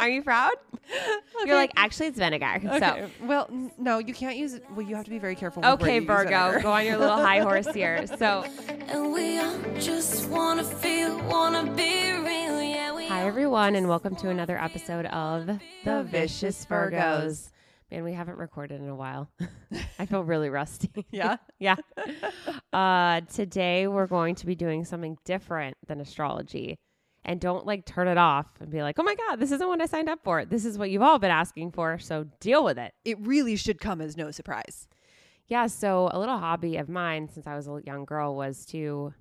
Are you proud? You're like, actually, it's vinegar. Okay. Well, n- no, you can't use it. Well, you have to be very careful. So, with where okay, you Virgo, vinegar. go on your little high horse here. So, And we all just wanna feel, wanna be real. Yeah, we hi everyone, and welcome to another episode of The, The Vicious Vicious Virgos. Virgos. Man, we haven't recorded in a while. I feel really rusty. Yeah? yeah. Uh, today we're going to be doing something different than astrology. And don't like turn it off and be like, oh my God, this isn't what I signed up for. This is what you've all been asking for. So deal with it. It really should come as no surprise. Yeah. So a little hobby of mine since I was a young girl was to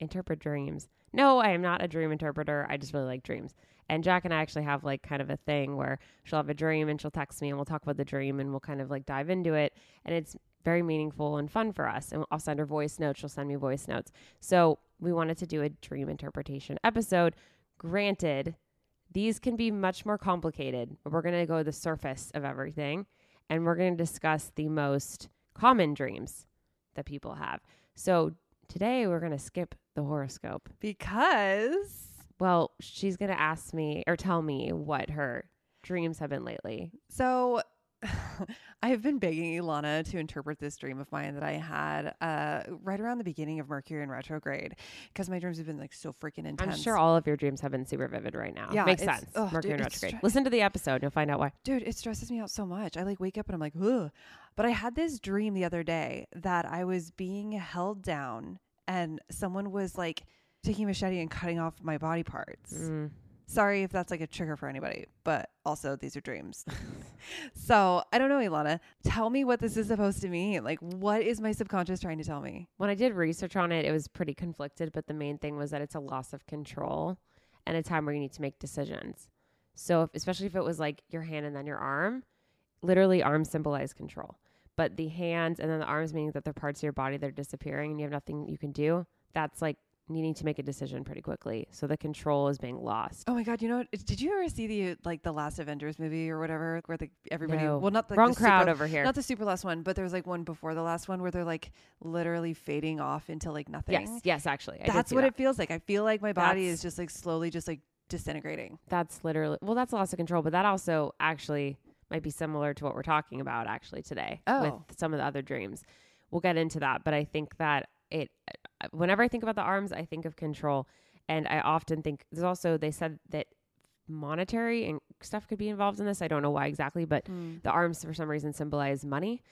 interpret dreams. No, I am not a dream interpreter. I just really like dreams. And Jack and I actually have like kind of a thing where she'll have a dream and she'll text me and we'll talk about the dream and we'll kind of like dive into it. And it's very meaningful and fun for us. And I'll send her voice notes. She'll send me voice notes. So we wanted to do a dream interpretation episode. Granted, these can be much more complicated. but We're going to go the surface of everything and we're going to discuss the most common dreams that people have. So today we're going to skip the horoscope. Because Well, she's going to ask me or tell me what her dreams have been lately. so I have been begging Ilana to interpret this dream of mine that I had uh, right around the beginning of Mercury in retrograde because my dreams have been like so freaking intense. I'm sure all of your dreams have been super vivid right now. Yeah, Makes sense. ugh, Mercury dude, in retrograde. stre- Listen to the episode. You'll find out why. Dude, it stresses me out so much. I like wake up and I'm like, ugh. But I had this dream the other day that I was being held down and someone was like taking a machete and cutting off my body parts. Mm. Sorry if that's like a trigger for anybody, but also these are dreams. so I don't know, Ilana. Tell me what this is supposed to mean. Like, what is my subconscious trying to tell me? When I did research on it, it was pretty conflicted, but the main thing was that it's a loss of control and a time where you need to make decisions. So, if, especially if it was like your hand and then your arm, literally arms symbolize control. But the hands and then the arms meaning that they're parts of your body that are disappearing and you have nothing you can do, that's like needing to make a decision pretty quickly. So the control is being lost. Oh my god, you know what? Did you ever see the like the last Avengers movie or whatever where the everybody No. well not the Wrong the crowd super- over here. Not the super last one, but there was like one before the last one where they're like literally fading off into like nothing. yes, yes, actually. I That's what that. it feels like. I feel like my body That's- is just like slowly just like disintegrating. That's literally, well, that's loss of control, but that also actually might be similar to what we're talking about actually today Oh. with some of the other dreams. We'll get into that, but I think that it, whenever I think about the arms, I think of control. And I often think there's also, they said that monetary and stuff could be involved in this. I don't know why exactly, but hmm. the arms for some reason symbolize money.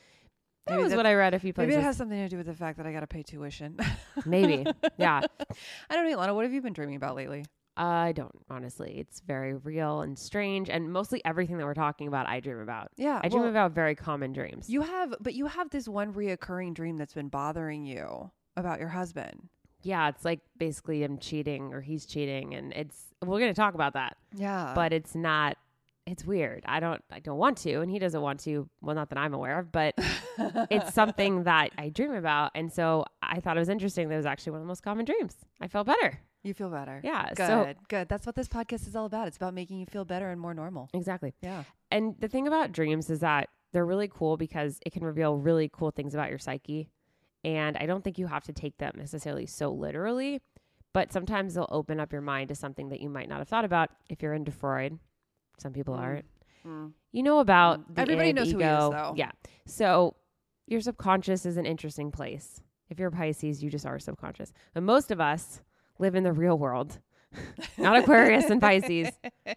That Maybe was that's- what I read a few places. Maybe it has something to do with the fact that I got to pay tuition. Maybe. Yeah. I don't know, Lana. What have you been dreaming about lately? I don't, honestly. It's very real and strange. And mostly everything that we're talking about, I dream about. Yeah, I dream well, about very common dreams. You have, but you have this one reoccurring dream that's been bothering you about your husband. yeah, it's like basically him cheating or he's cheating, and it's we're gonna talk about that, Yeah, but it's not. It's weird. I don't. I don't want to, and he doesn't want to. Well, not that I'm aware of, but it's something that I dream about, and so I thought it was interesting. That it was actually one of the most common dreams. I felt better. you feel better. Yeah. Good, So good. That's what this podcast is all about. It's about making you feel better and more normal. exactly. Yeah. And the thing about dreams is that they're really cool because it can reveal really cool things about your psyche. And I don't think you have to take them necessarily so literally, but sometimes they'll open up your mind to something that you might not have thought about if you're into Freud. Some people Mm. aren't. Mm. You know about the Everybody knows who he is, though. Yeah. So your subconscious is an interesting place. If you're Pisces, you just are subconscious. But most of us live in the real world, not Aquarius and Pisces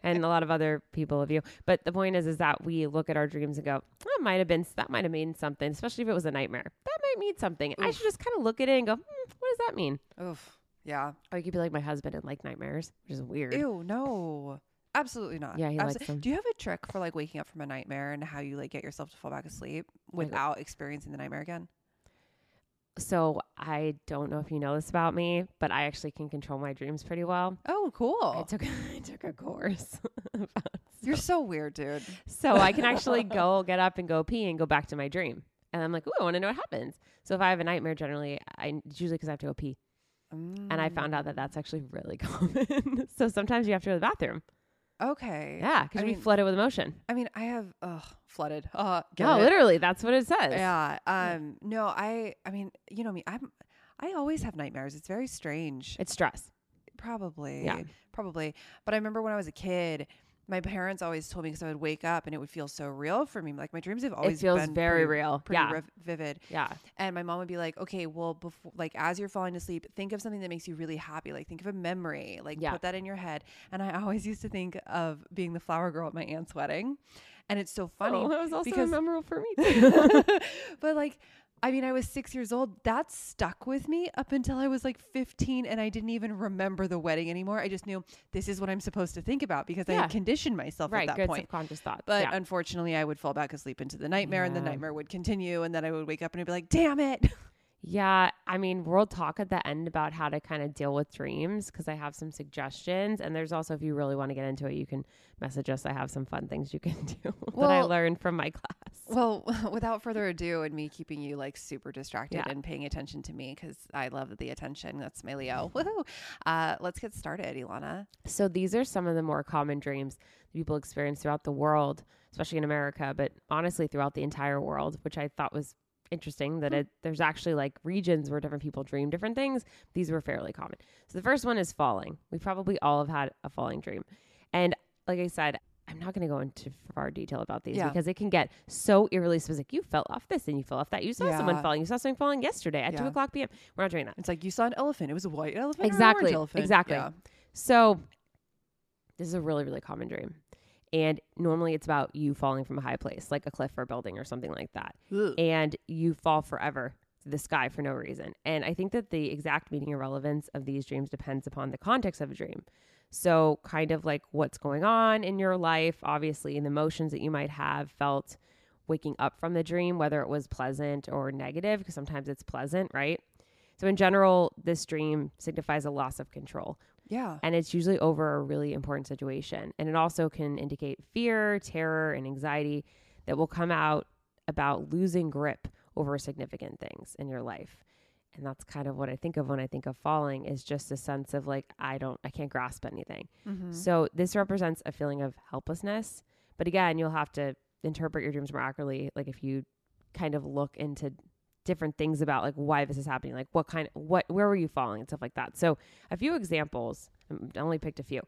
and a lot of other people of you. But the point is, is that we look at our dreams and go, that might have been, that might have mean something, especially if it was a nightmare. That might mean something. I should just kind of look at it and go, hmm, what does that mean? Oof. Yeah. Or you could be like my husband and like nightmares, which is weird. Ew. No. Absolutely not. Yeah, he likes them. Do you have a trick for like waking up from a nightmare and how you like get yourself to fall back asleep without experiencing the nightmare again? So I don't know if you know this about me, but I actually can control my dreams pretty well. Oh, cool! I took I took a course. You're so weird, dude. So I can actually go get up and go pee and go back to my dream. And I'm like, oh, I want to know what happens. So if I have a nightmare, generally, I it's usually because I have to go pee. And I found out that that's actually really common. so sometimes you have to go to the bathroom. Okay. Yeah, because we mean- flood it with emotion. I mean, I have ugh, flooded. Uh, get No, it? literally, that's what it says. Yeah. Um. No, I. I mean, you know me. I'm. I always have nightmares. It's very strange. It's stress. Probably. Yeah. Probably. But I remember when I was a kid, My parents always told me because I would wake up and it would feel so real for me. Like my dreams have always it feels been very pretty- real. pretty Yeah. riv- vivid. Yeah. And my mom would be like, "Okay, well, before like as you're falling asleep, think of something that makes you really happy. Like think of a memory. Like Yeah. put that in your head." And I always used to think of being the flower girl at my aunt's wedding. And it's so funny. Oh, that was also because- memorable for me. but like I mean, I was six years old. That stuck with me up until I was like 15, and I didn't even remember the wedding anymore. I just knew this is what I'm supposed to think about because I had conditioned myself right. at that Good point. subconscious thoughts. But yeah. unfortunately, I would fall back asleep into the nightmare, and the nightmare would continue, and then I would wake up and I'd be like, "Damn it!" Yeah, I mean, we'll talk at the end about how to kind of deal with dreams because I have some suggestions. And there's also, if you really want to get into it, you can message us. I have some fun things you can do that I learned from my class. Well, without further ado, and me keeping you like super distracted Yeah. and paying attention to me because I love the attention. That's my Leo. Woohoo! Uh, let's get started, Ilana. So these are some of the more common dreams that people experience throughout the world, especially in America, but honestly throughout the entire world, which I thought was interesting that hmm. it there's actually like regions where different people dream different things. These were fairly common. So the first one is falling. We probably all have had a falling dream. And like I said, I'm not going to go into far detail about these Yeah. because it can get so eerily specific. You fell off this and you fell off that. You saw someone falling. You saw someone falling yesterday at 2 o'clock p.m. We're not doing that. It's like you saw an elephant. It was a white elephant. Exactly, elephant. exactly. Yeah. So, this is a really, really common dream. And normally it's about you falling from a high place, like a cliff or a building or something like that. Ugh. And you fall forever to the sky for no reason. And I think that the exact meaning or relevance of these dreams depends upon the context of a dream. So, kind of like what's going on in your life, obviously, and the emotions that you might have felt waking up from the dream, whether it was pleasant or negative, because sometimes it's pleasant, right? So, in general, this dream signifies a loss of control, Yeah. and it's usually over a really important situation. And it also can indicate fear, terror, and anxiety that will come out about losing grip over significant things in your life. And that's kind of what I think of when I think of falling is just a sense of like I don't I can't grasp anything. Mhm. So this represents a feeling of helplessness. But again, you'll have to interpret your dreams more accurately like if you kind of look into different things about like why this is happening, like what kind what where were you falling and stuff like that. So a few examples, um, I only picked a few.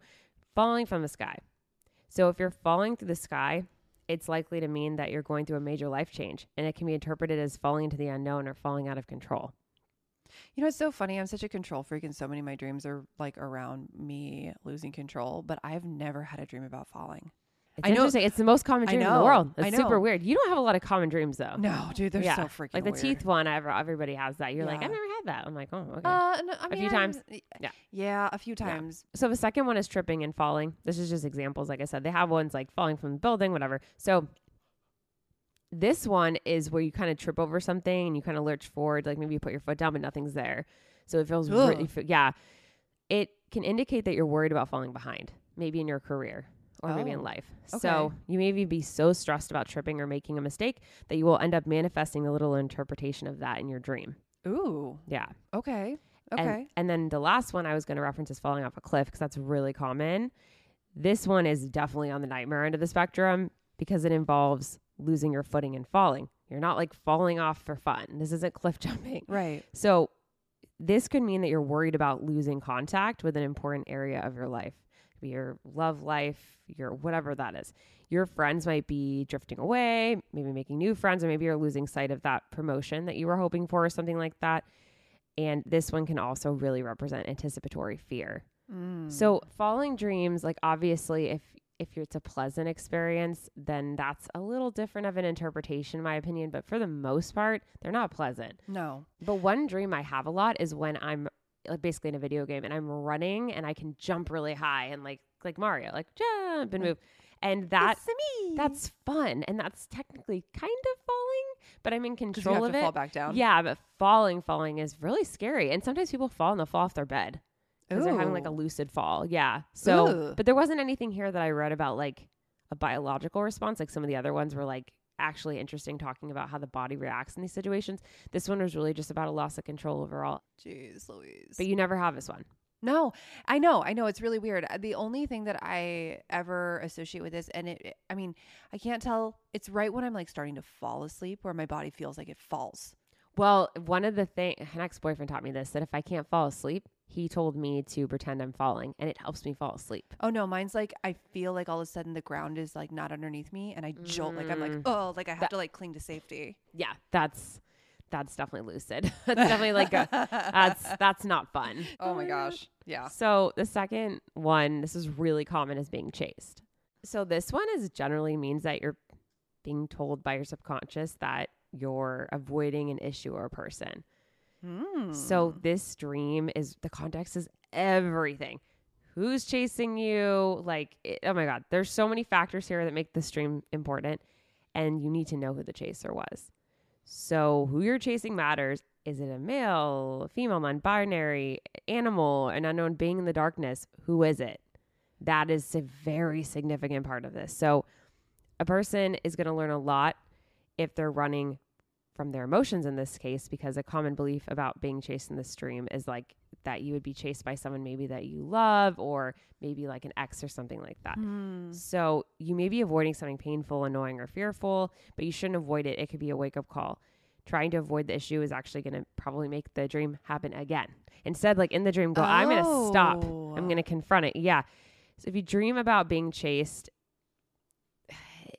Falling from the sky. So if you're falling through the sky, it's likely to mean that you're going through a major life change and it can be interpreted as falling into the unknown or falling out of control. You know, it's so funny. I'm such a control freak, and so many of my dreams are like around me losing control. But I've never had a dream about falling. It's I know-. It's the most common dream in the world. It's super weird. You don't have a lot of common dreams though. No, dude, they're Yeah, so freaking like the weird. teeth one ever everybody has that you're like i've never had that i'm like oh okay Uh, no, I A few mean, times. I- Yeah. yeah, a few times. so the second one is tripping and falling this is just examples like i said they have ones like falling from the building whatever so this one is where you kind of trip over something and you kind of lurch forward like maybe you put your foot down but nothing's there so it feels really yeah it can indicate that you're worried about falling behind maybe in your career or maybe in Oh, life. okay. So you maybe be so stressed about tripping or making a mistake that you will end up manifesting a little interpretation of that in your dream. Ooh, Yeah. okay, And- okay. And, then the last one I was going to reference is falling off a cliff because that's really common. This one is definitely on the nightmare end of the spectrum because it involves losing your footing and falling. You're not like falling off for fun. This isn't cliff jumping. right. So this could mean that you're worried about losing contact with an important area of your life. Your love life, your whatever that is. Your friends might be drifting away, maybe making new friends, or maybe you're losing sight of that promotion that you were hoping for or something like that. And this one can also really represent anticipatory fear. Mm. So falling dreams, like obviously if if it's a pleasant experience, then that's a little different of an interpretation, in my opinion. But for the most part, they're not pleasant. no. But one dream I have a lot is when I'm like basically in a video game and I'm running and I can jump really high and like like Mario, like jump and move. And that me. that's fun and that's technically kind of falling, but I'm in control have of to it. fall back down. Yeah, but falling, falling is really scary. And sometimes people fall and they'll fall off their bed because they're having like a lucid fall. Yeah. So, Ooh. but there wasn't anything here that I read about like a biological response. Like some of the other ones were like actually interesting talking about how the body reacts in these situations. This one was really just about a loss of control overall. Jeez, Louise. But you never have this one. No, I know, I know. It's really weird. Uh, The only thing that I ever associate with this, and it, I mean, I can't tell. It's right when I'm like starting to fall asleep, where my body feels like it falls. Well, one of the things an ex boyfriend taught me this that if I can't fall asleep, he told me to pretend I'm falling and it helps me fall asleep. Oh no, mine's like I feel like all of a sudden the ground is like not underneath me and I jolt like I'm like oh like I have That- to like cling to safety. Yeah, that's that's definitely lucid. that's definitely like a, that's that's not fun. oh my gosh. Yeah. So the second one, this is really common, is being chased. So this one is generally means that you're being told by your subconscious that you're avoiding an issue or a person. So Hmm. this dream is the context is everything. Who's chasing you? Like, it, oh my God, there's so many factors here that make this dream important, and you need to know who the chaser was. So, who you're chasing matters. Is it a male, a female, non binary, animal, an unknown being in the darkness? Who is it? That is a very significant part of this. So, a person is going to learn a lot if they're running from their emotions in this case, because a common belief about being chased in this dream is like that you would be chased by someone maybe that you love, or maybe like an ex or something like that. Hmm. So you may be avoiding something painful, annoying, or fearful, but you shouldn't avoid it. It could be a wake up call. Trying to avoid the issue is actually going to probably make the dream happen again. Instead, like in the dream, go, I'm going to stop. Oh. I'm going to confront it. Yeah. So if you dream about being chased,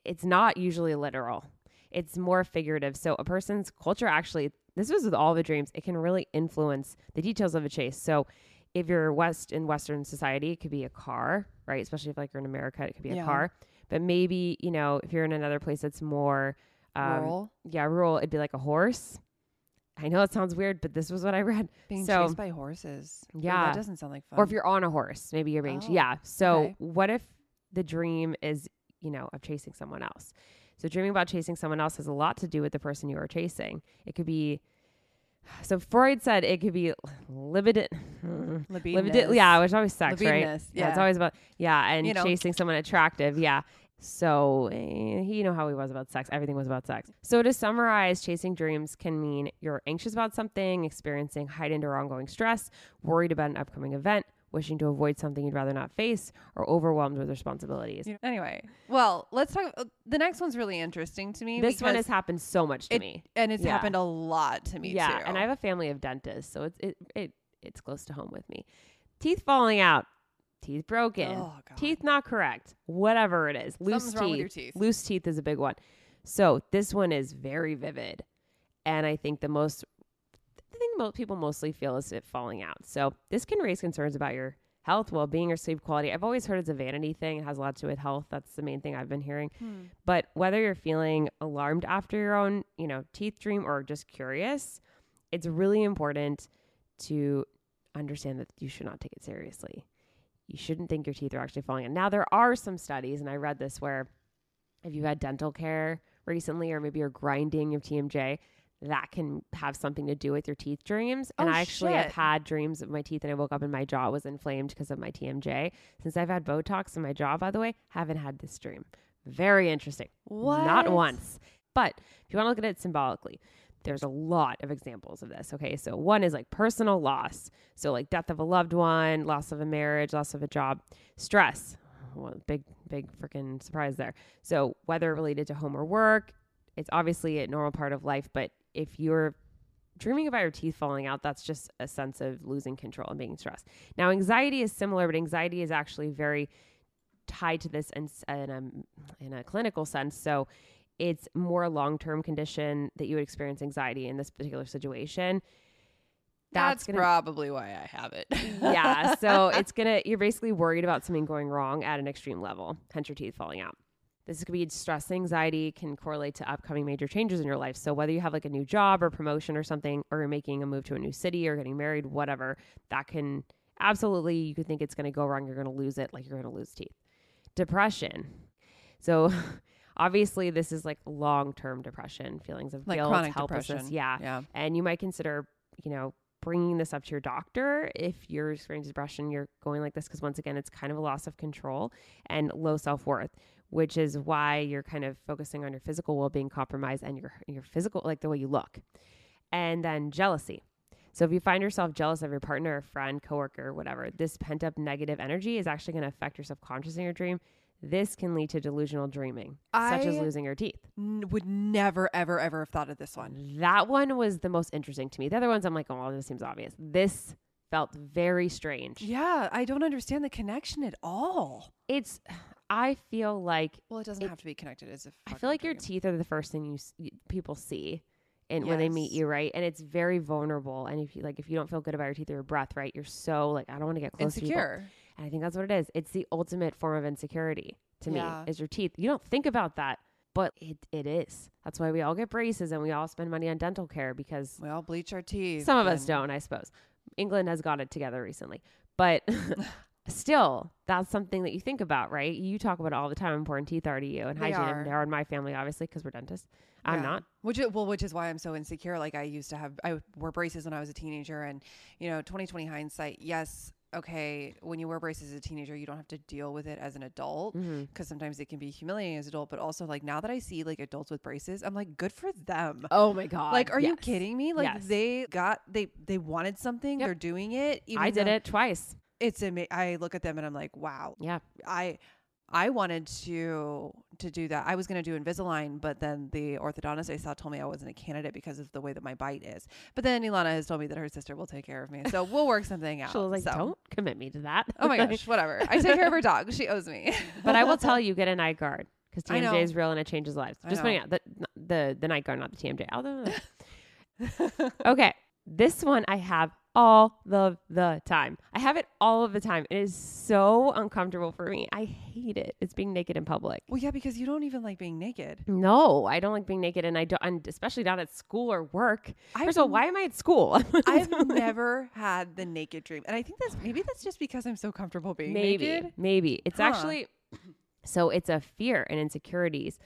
it's not usually literal, it's more figurative. So a person's culture actually, this was with all the dreams, it can really influence the details of a chase. So if you're West in Western society, it could be a car, right? Especially if like you're in America, it could be a Yeah. car. But maybe, you know, if you're in another place that's more um, Rural. yeah, rural, it'd be like a horse. I know it sounds weird, but this was what I read. Being so- chased by horses. Ooh, Yeah. that doesn't sound like fun. Or if you're on a horse, maybe you're being, Oh, yeah. So okay. what if the dream is, you know, of chasing someone else? So dreaming about chasing someone else has a lot to do with the person you are chasing. It could be, so Freud said it could be libidin, libidin, Libidinous. yeah, which is always sex, right? Libidinous, Yeah, it's always about, yeah, and You know. chasing someone attractive, yeah. So eh, you know how he was about sex. Everything was about sex. So to summarize, chasing dreams can mean you're anxious about something, experiencing heightened or ongoing stress, worried about an upcoming event, wishing to avoid something you'd rather not face, or overwhelmed with responsibilities. You know, Anyway, well, let's talk. uh, The next one's really interesting to me. This one has happened so much to it- me. and it's yeah. happened a lot to me yeah, too. and I have a family of dentists, so it's it, it it's close to home with me. Teeth falling out, teeth broken, Oh, teeth not correct, whatever it is. Loose teeth. wrong with your teeth. Loose teeth is a big one. So this one is very vivid, and I think the most the thing most people mostly feel is it falling out. So this can raise concerns about your health, well-being, or sleep quality. I've always heard it's a vanity thing. It has a lot to do with health. That's the main thing I've been hearing. Hmm. But whether you're feeling alarmed after your own, you know, teeth dream or just curious, it's really important to understand that you should not take it seriously. You shouldn't think your teeth are actually falling out. Now there are some studies, and I read this where if you've had dental care recently, or maybe you're grinding your TMJ, that can have something to do with your teeth dreams. And Oh, I actually have had dreams of my teeth, and I woke up and my jaw was inflamed because of my TMJ. Since I've had Botox in my jaw, by the way, haven't had this dream. Very interesting. What? Not once. But if you want to look at it symbolically, there's a lot of examples of this. Okay. So one is like personal loss. So like death of a loved one, loss of a marriage, loss of a job, stress. Well, big, big freaking surprise there. So whether related to home or work, it's obviously a normal part of life. But if you're dreaming about your teeth falling out, that's just a sense of losing control and being stressed. Now, anxiety is similar, but anxiety is actually very tied to this in, in a in a clinical sense. So it's more a long term condition that you would experience anxiety in this particular situation. That's, gonna probably why I have it. yeah. So it's gonna you're basically worried about something going wrong at an extreme level, hence your teeth falling out. This could be stress, anxiety can correlate to upcoming major changes in your life. So whether you have like a new job or promotion or something, or you're making a move to a new city or getting married, whatever, that can absolutely you could think it's gonna go wrong. You're gonna lose it, like you're gonna lose teeth. Depression. So obviously this is like long term depression, feelings of like guilt, chronic helplessness. depression. Yeah Yeah. and you might consider you know bringing this up to your doctor if you're experiencing depression you're going like this because once again it's kind of a loss of control and low self-worth which is why you're kind of focusing on your physical well-being compromise and your your physical like the way you look and then jealousy so if you find yourself jealous of your partner friend coworker whatever this pent up negative energy is actually going to affect your subconscious in your dream this can lead to delusional dreaming such as losing your teeth N- would never, ever, ever have thought of this one. that one was the most interesting to me. The other ones, I'm like, oh, this seems obvious. This felt very strange. Yeah, I don't understand the connection at all. It's, I feel like, Well, it doesn't It- have to be connected as if I feel like your teeth are the first thing you people see. And when they meet you, right? And it's very vulnerable. And if you like, if you don't feel good about your teeth or your breath, right? You're so like, I don't want to get close to people. insecure. And I think that's what it is. It's the ultimate form of insecurity to Yeah. me is your teeth. You don't think about that, but it, it is. That's why we all get braces and we all spend money on dental care because We all bleach our teeth. some of us don't, I suppose. England has got it together recently. But still, that's something that you think about, right? You talk about it all the time how important teeth are to you and They hygiene. are. And they're in my family, obviously, because we're dentists. I'm Yeah. not. Which is, well, which is why I'm so insecure. Like I used to have, I wore braces when I was a teenager, and you know, 2020 hindsight, yes, okay, when you wear braces as a teenager, you don't have to deal with it as an adult mm-hmm. because sometimes it can be humiliating as an adult. But also, like now that I see like adults with braces, I'm like, good for them. Oh my God. Like, are you kidding me? Like Yes. they got they they wanted something, Yep. they're doing it. Even I did it twice. It's ama- I look at them and I'm like, wow, Yeah. I I wanted to to do that. I was going to do Invisalign, but then the orthodontist I saw told me I wasn't a candidate because of the way that my bite is. But then Ilana has told me that her sister will take care of me, so we'll work something out. She was like, so. don't commit me to that. Oh my gosh, whatever. I take care of her dog. She owes me. but I will tell you, get a night guard because TMJ is real and it changes lives. Just pointing out the the the night guard, not the TMJ. Although, okay, this one I have all the the time. I have it all of the time. It is so uncomfortable for me. I hate it. It's being naked in public. well, yeah, because you don't even like being naked. No, I don't like being naked, and I don't, and especially not at school or work. I've First of all, why am I at school? I've never had the naked dream, and I think that's maybe that's just because I'm so comfortable being maybe naked. maybe Maybe. it's Huh. actually so it's a fear and insecurities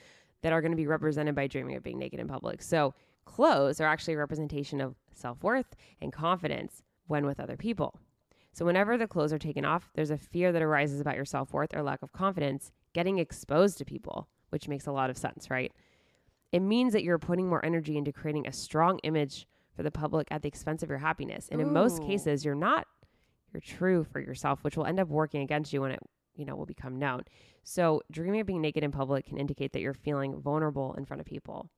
that are going to be represented by dreaming of being naked in public so clothes are actually a representation of self-worth and confidence when with other people. So whenever the clothes are taken off there's a fear that arises about your self-worth or lack of confidence getting exposed to people which makes a lot of sense right? It means that you're putting more energy into creating a strong image for the public at the expense of your happiness. And in most cases you're not. You're true for yourself, which will end up working against you when it, you know, will become known. So dreaming of being naked in public can indicate that you're feeling vulnerable in front of people.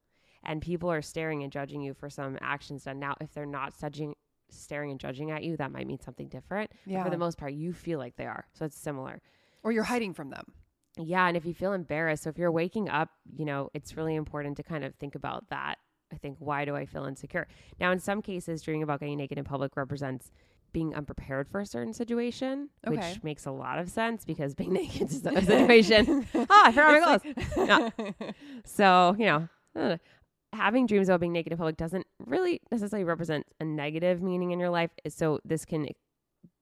And people are staring and judging you for some actions done. Now, if they're not judging, staring and judging at you, that might mean something different. But For the most part, you feel like they are. So it's similar. or you're hiding from them. Yeah. And if you feel embarrassed, so if you're waking up, you know, it's really important to kind of think about that. I think, why do I feel insecure? Now, in some cases, dreaming about getting naked in public represents being unprepared for a certain situation, Okay. which makes a lot of sense because being naked is a situation. ah, I forgot my clothes. Yeah. So, you know, having dreams about being naked in public doesn't really necessarily represent a negative meaning in your life. So, this can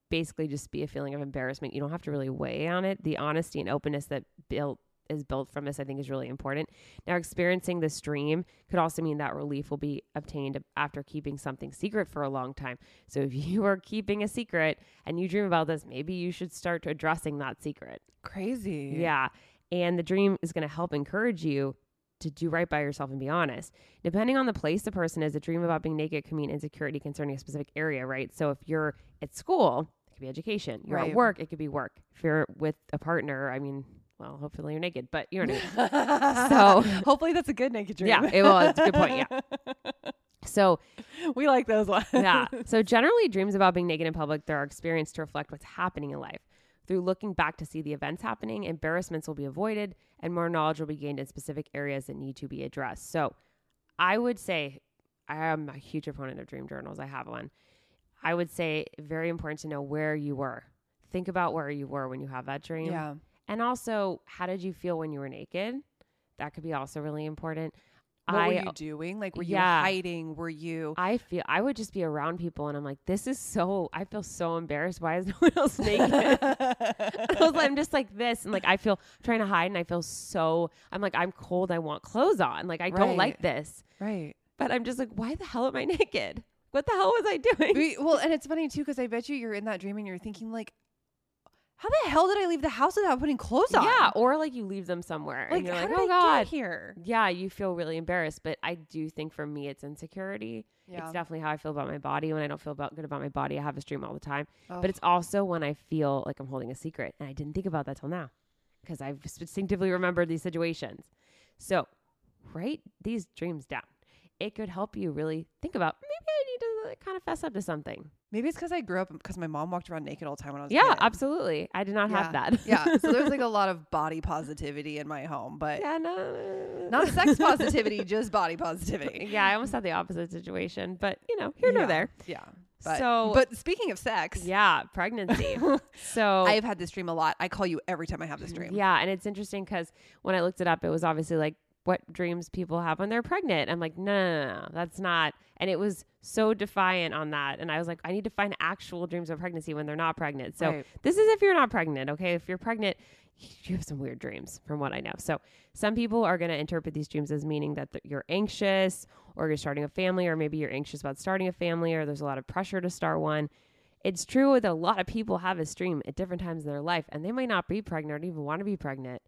basically just be a feeling of embarrassment. You don't have to really weigh on it. The honesty and openness that built is built from this, I think, is really important. Now, experiencing this dream could also mean that relief will be obtained after keeping something secret for a long time. So, if you are keeping a secret and you dream about this, maybe you should start addressing that secret. Crazy. Yeah. And the dream is going to help encourage you to do right by yourself and be honest. Depending on the place the person is, a dream about being naked can mean insecurity concerning a specific area, right? So if you're at school, it could be education. You're Right. at work, it could be work. If you're with a partner, I mean, well, hopefully you're naked, but you know so So- hopefully that's a good naked dream. Yeah, it, well, it's a good point. Yeah. So we like those ones. yeah. So generally, dreams about being naked in public, they're experienced to reflect what's happening in life. Through looking back to see the events happening, embarrassments will be avoided and more knowledge will be gained in specific areas that need to be addressed. So I would say I am a huge opponent of dream journals. I have one. I would say very important to know where you were. Think about where you were when you have that dream. yeah. And also, how did you feel when you were naked? That could be also really important. What I were you doing? Like, were you hiding? Were you? I feel I would just be around people and I'm like, this is so I feel so embarrassed. Why is no one else naked? I I'm just like this and like I feel trying to hide and I feel so I'm like, I'm cold, I want clothes on. Like I don't like this. right. But I'm just like, why the hell am I naked? What the hell was I doing? We- well, and it's funny too because I bet you you're in that dream and you're thinking like, how the hell did I leave the house without putting clothes on? Yeah, or like you leave them somewhere Like, and you're how like, oh I God. get here? Yeah, you feel really embarrassed. But I do think for me it's insecurity. Yeah. It's definitely how I feel about my body. When I don't feel about good about my body, I have this dream all the time. Oh. But it's also when I feel like I'm holding a secret. And I didn't think about that till now because I've instinctively remembered these situations. So write these dreams down. It could help you really think about maybe I kind of fess up to something. Maybe it's because I grew up because my mom walked around naked all the time when I was Yeah, absolutely. I did not Yeah. have that. yeah. So there's like a lot of body positivity in my home, but yeah, no, uh, not sex positivity, just body positivity. Yeah, I almost had the opposite situation, but you know, here nor Yeah. there. Yeah. But, So- but speaking of sex, Yeah, pregnancy. so I've had this dream a lot. I call you every time I have this dream. Yeah, and it's interesting because when I looked it up, it was obviously like what dreams people have when they're pregnant. I'm like, no, no, no, no, that's not. And it was so defiant on that. And I was like, I need to find actual dreams of pregnancy when they're not pregnant. So Right. this is if you're not pregnant, okay? If you're pregnant, you have some weird dreams from what I know. So some people are going to interpret these dreams as meaning that th- you're anxious or you're starting a family or maybe you're anxious about starting a family or there's a lot of pressure to start one. It's true that a lot of people have a dream at different times in their life and they might not be pregnant or even want to be pregnant.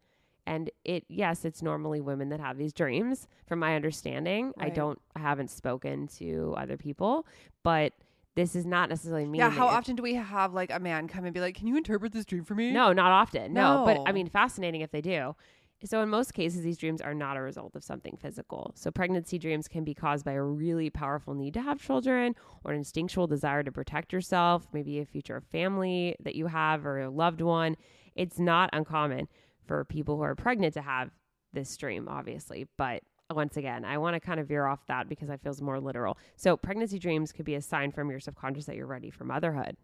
And it, yes, it's normally women that have these dreams, from my understanding. I don't, I haven't spoken to other people, but this is not necessarily me. Yeah. How often do we have like a man come and be like, "Can you interpret this dream for me?" No, not often. No. But I mean, fascinating if they do. So, in most cases, these dreams are not a result of something physical. So, pregnancy dreams can be caused by a really powerful need to have children or an instinctual desire to protect yourself, maybe a future family that you have or a loved one. It's not uncommon for people who are pregnant to have this dream, obviously. But once again, I want to kind of veer off that because I feels more literal. So, pregnancy dreams could be a sign from your subconscious that you're ready for motherhood.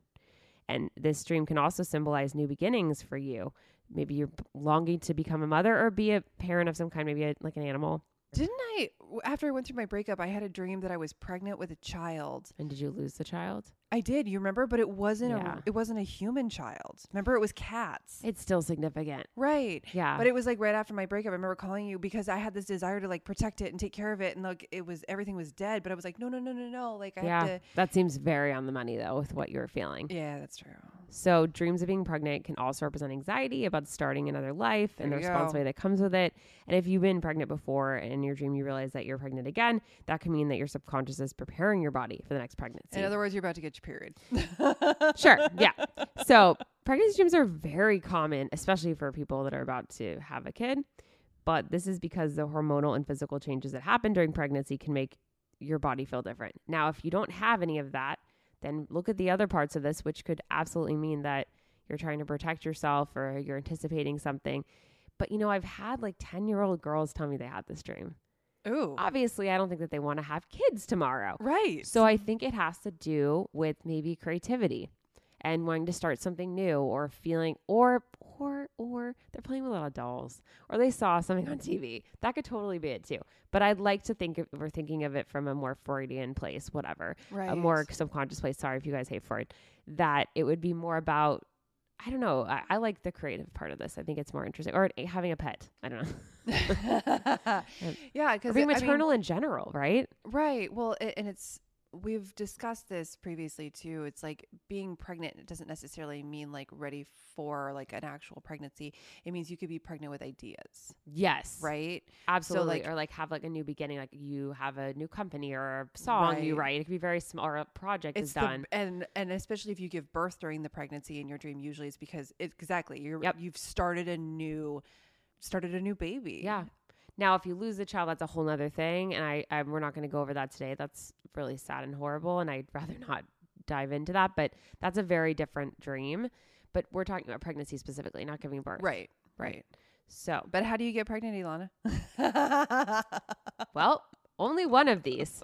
And this dream can also symbolize new beginnings for you. Maybe you're longing to become a mother or be a parent of some kind, maybe a, like an animal. Didn't I, After I went through my breakup, I had a dream that I was pregnant with a child. And did you lose the child? I did. You remember? But it wasn't Yeah. a. It wasn't a human child. Remember? It was cats. It's still significant. right. Yeah. But it was like right after my breakup. I remember calling you because I had this desire to like protect it and take care of it, and like it was everything was dead. But I was like, no, no, no, no, no. Like I yeah. have to. That seems very on the money, though, with what you were feeling. Yeah, that's true. So, dreams of being pregnant can also represent anxiety about starting another life and the There you go. responsibility that comes with it. And if you've been pregnant before and in your dream you realize that you're pregnant again, that can mean that your subconscious is preparing your body for the next pregnancy. In other words, you're about to get period. Sure. Yeah. So pregnancy dreams are very common, especially for people that are about to have a kid. But this is because the hormonal and physical changes that happen during pregnancy can make your body feel different. Now, if you don't have any of that, then look at the other parts of this, which could absolutely mean that you're trying to protect yourself or you're anticipating something. But you know, I've had like 10 year old girls tell me they had this dream. Ooh. Obviously, I don't think that they want to have kids tomorrow. right. So I think it has to do with maybe creativity and wanting to start something new or feeling or or or they're playing with a lot of dolls or they saw something on TV. That could totally be it too. But I'd like to think of, we're thinking of it from a more Freudian place, whatever. right. A more subconscious place. Sorry if you guys hate Freud. That it would be more about I don't know. I, I like the creative part of this. I think it's more interesting. Or having a pet. I don't know. yeah, because being maternal in general, right? Right. Well, a- and it's we've discussed this previously too. It's like being pregnant it doesn't necessarily mean like ready for like an actual pregnancy. It means you could be pregnant with ideas, Yes. right? Absolutely. like- or like have like a new beginning, like you have a new company or a song you Right. write. It could be very small or a project It's is the, done. and and especially if you give birth during the pregnancy in your dream, usually it's because it, exactly you're Yep. you've started a new started a new baby. yeah. Now, if you lose the child, that's a whole nother thing. And I, I we're not going to go over that today. That's really sad and horrible. And I'd rather not dive into that. But that's a very different dream. But we're talking about pregnancy specifically, not giving birth. Right. Right. So, But how do you get pregnant, Ilana? well, only one of these.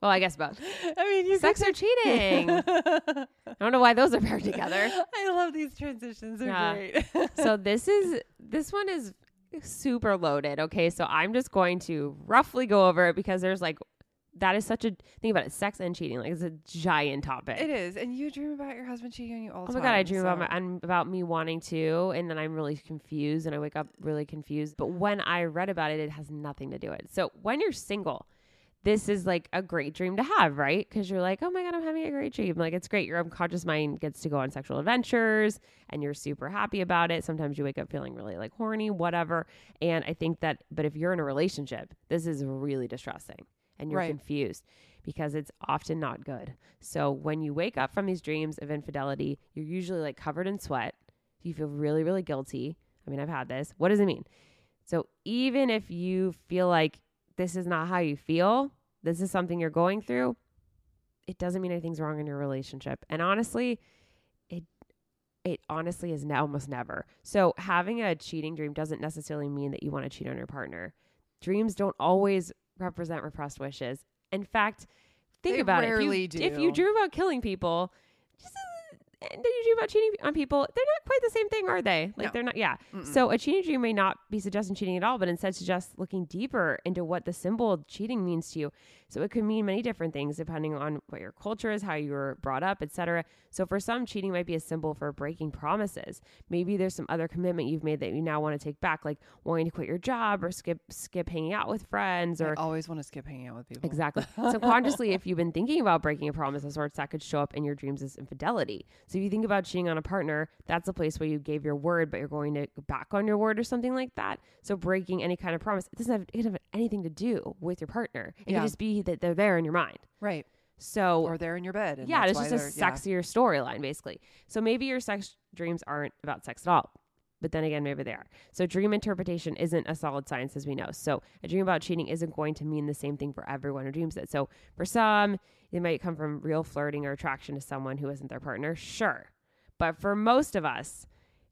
Well, I guess both. I mean, you Sex or cheating. I don't know why those are paired together. I love these transitions. They're Yeah. great. so this is this one is super loaded. Okay, so I'm just going to roughly go over it because there's like that is such a think about it, sex and cheating like it's a giant topic. It is, and you dream about your husband cheating on you all oh the Oh my time. god, I dream about my about me wanting to, and then I'm really confused, and I wake up really confused. But when I read about it, it has nothing to do with it. So when you're single, this is like a great dream to have, right? Because you're like, oh my god, I'm having a great dream. Like it's great. Your unconscious mind gets to go on sexual adventures, and you're super happy about it. Sometimes you wake up feeling really like horny, whatever. And I think that, but if you're in a relationship, this is really distressing, and you're Right. confused because it's often not good. So when you wake up from these dreams of infidelity, you're usually like covered in sweat. You feel really, really guilty. I mean, I've had this. What does it mean? So even if you feel like this is not how you feel, this is something you're going through, it doesn't mean anything's wrong in your relationship. And honestly, it it honestly is now almost never. So having a cheating dream doesn't necessarily mean that you want to cheat on your partner. Dreams don't always represent repressed wishes. In fact, think They about it. If you, if you dream about killing people, just and then you dream about cheating on people, they're not quite the same thing, are they? Like No. they're not. Yeah. Mm-mm. So a cheating dream may not be suggesting cheating at all, but instead suggest looking deeper into what the symbol of cheating means to you. So it could mean many different things depending on what your culture is, how you were brought up, etc. So for some, cheating might be a symbol for breaking promises. Maybe there's some other commitment you've made that you now want to take back, like wanting to quit your job or skip skip hanging out with friends or I always want to skip hanging out with people. Exactly. Subconsciously, if you've been thinking about breaking a promise of sorts, that could show up in your dreams as infidelity. So if you think about cheating on a partner, that's a place where you gave your word, but you're going to back on your word or something like that. So breaking any kind of promise, it doesn't have, it doesn't have anything to do with your partner. It Yeah. could just be that they're there in your mind. Right. So Or they're in your bed. and yeah, it's just a they're- yeah. sexier storyline, basically. So maybe your sex dreams aren't about sex at all. But then again, maybe they are. So dream interpretation isn't a solid science as we know. So a dream about cheating isn't going to mean the same thing for everyone who dreams it. So for some, it might come from real flirting or attraction to someone who isn't their partner. Sure. But for most of us,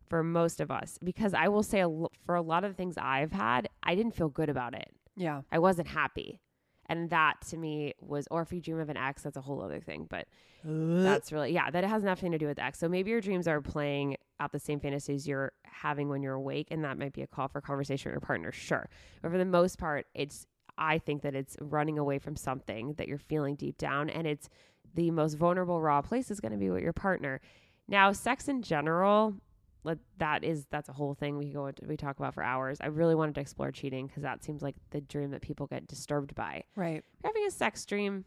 for most of us, because I will say a lo- for a lot of the things I've had, I didn't feel good about it. Yeah. I wasn't happy. And that to me was, or if you dream of an ex, that's a whole other thing. But that's really, yeah, that has nothing to do with ex. So maybe your dreams are playing out the same fantasies you're having when you're awake, and that might be a call for conversation with your partner, sure. But for the most part, it's, I think that it's running away from something that you're feeling deep down, and it's the most vulnerable, raw place is going to be with your partner. Now, sex in general, let, that is that's a whole thing we could go into, we talk about for hours. I really wanted to explore cheating because that seems like the dream that people get disturbed by Right. having a sex dream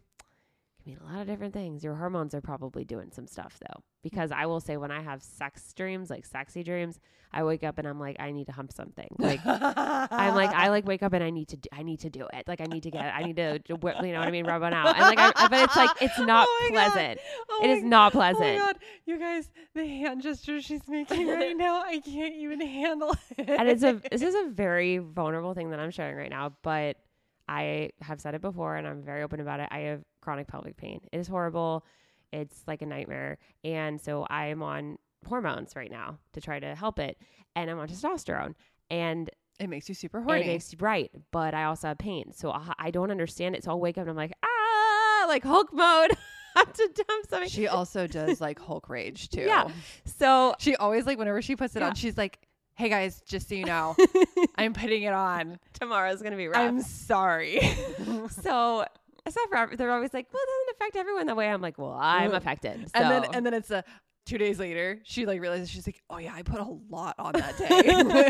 mean a lot of different things. Your hormones are probably doing some stuff though. Because I will say when I have sex dreams, like sexy dreams, I wake up and I'm like, I need to hump something. Like I'm like, I like wake up and I need to, do, I need to do it. Like I need to get, I need to, you know what I mean, rub one out. And like, I, but it's like, it's not Oh pleasant. Oh It is not Oh my pleasant. god, you guys, the hand gesture she's making right now, I can't even handle it. and it's a this is a very vulnerable thing that I'm sharing right now, but I have said it before and I'm very open about it. I have chronic pelvic pain. It is horrible. It's like a nightmare. And so I am on hormones right now to try to help it. And I'm on testosterone. And it makes you super horny. it makes right, but I also have pain. So I, I don't understand it. So I'll wake up and I'm like, ah, like Hulk mode. I have to dump something. she also does like Hulk rage too. Yeah. So She always like whenever she puts it Yeah. on, she's like, "Hey guys, just so you know, I'm putting it on. tomorrow's gonna be rough. I'm sorry." so not for they're always like, well, it doesn't affect everyone that way. I'm like, well, I'm affected. And then and then it's a two days later, she like realizes she's like, "Oh yeah, I put a lot on that day."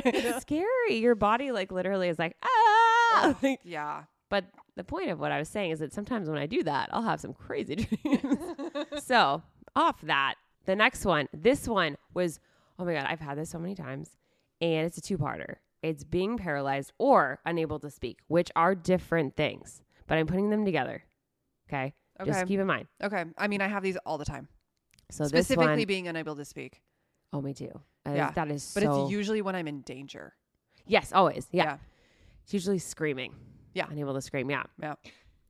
it's scary. Your body like literally is like, ah. Like, yeah. but the point of what I was saying is that sometimes when I do that, I'll have some crazy dreams. so off that, the next one, this one was, oh my God, I've had this so many times. And it's a two parter. It's being paralyzed or unable to speak, which are different things, but I'm putting them together. Okay. Okay. Just keep in mind. okay. I mean, I have these all the time. So Specifically one, being unable to speak. oh, me too. Yeah, That is But so. it's usually when I'm in danger. yes, always. Yeah. Yeah. It's usually screaming. Yeah. Unable to scream. Yeah. Yeah.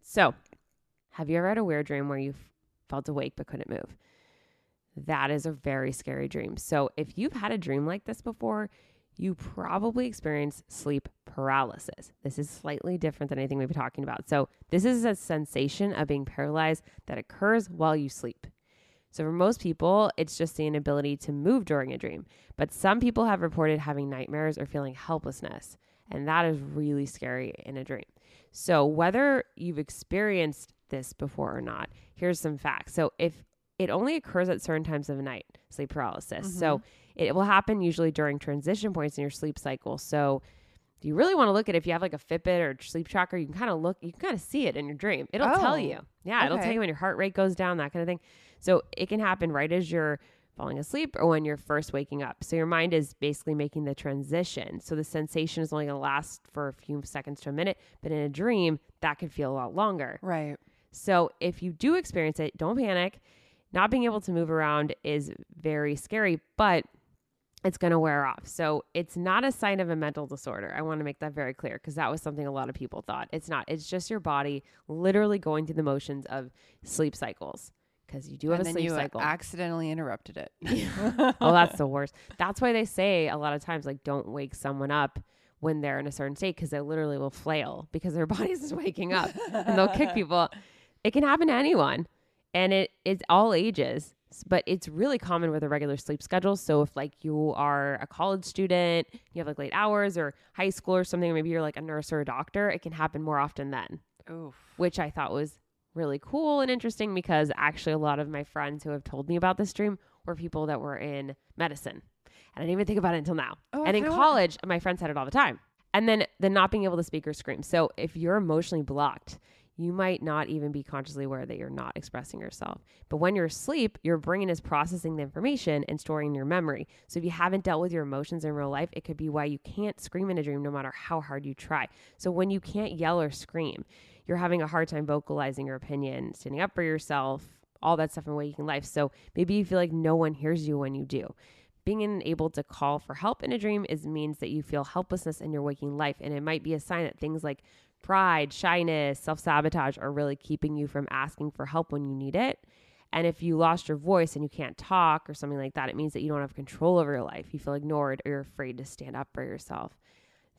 So, have you ever had a weird dream where you felt awake but couldn't move? That is a very scary dream. So, if you've had a dream like this before, you probably experience sleep paralysis. This is slightly different than anything we've been talking about. So, this is a sensation of being paralyzed that occurs while you sleep. So, for most people, it's just the inability to move during a dream. But some people have reported having nightmares or feeling helplessness. And that is really scary in a dream. So, whether you've experienced this before or not, here's some facts. So, if it only occurs at certain times of the night, sleep paralysis. So, mm-hmm. It will happen usually during transition points in your sleep cycle. So, if you really want to look at it, if you have like a Fitbit or sleep tracker, you can kind of look, you can kind of see it in your dream. It'll Oh, tell you. Yeah, it'll tell you when your heart rate goes down, that kind of thing. So, it can happen right as you're falling asleep or when you're first waking up. So your mind is basically making the transition. So the sensation is only going to last for a few seconds to a minute, but in a dream, that could feel a lot longer. Right. So if you do experience it, don't panic. Not being able to move around is very scary, but it's going to wear off. So it's not a sign of a mental disorder. I want to make that very clear because that was something a lot of people thought. It's not. It's just your body literally going through the motions of sleep cycles because you do have and a then sleep you uh, cycle. accidentally interrupted it. oh, that's the worst. That's why they say a lot of times, like, don't wake someone up when they're in a certain state because they literally will flail because their body's just waking up and they'll kick people. It can happen to anyone, and it it's all ages. But it's really common with a regular sleep schedule. So if like you are a college student, you have like late hours or high school or something, maybe you're like a nurse or a doctor, it can happen more often then Oof. which I thought was really cool and interesting because actually a lot of my friends who have told me about this dream were people that were in medicine. And I didn't even think about it until now. Oh, and in college, my friends had it all the time. And then the not being able to speak or scream. So if you're emotionally blocked, you might not even be consciously aware that you're not expressing yourself. But when you're asleep, your brain is processing the information and storing in your memory. So if you haven't dealt with your emotions in real life, it could be why you can't scream in a dream no matter how hard you try. So when you can't yell or scream, you're having a hard time vocalizing your opinion, standing up for yourself, all that stuff in waking life. So maybe you feel like no one hears you when you do. Being able to call for help in a dream is means that you feel helplessness in your waking life, and it might be a sign that things like pride, shyness, self sabotage are really keeping you from asking for help when you need it. And if you lost your voice and you can't talk or something like that, it means that you don't have control over your life. You feel ignored or you're afraid to stand up for yourself.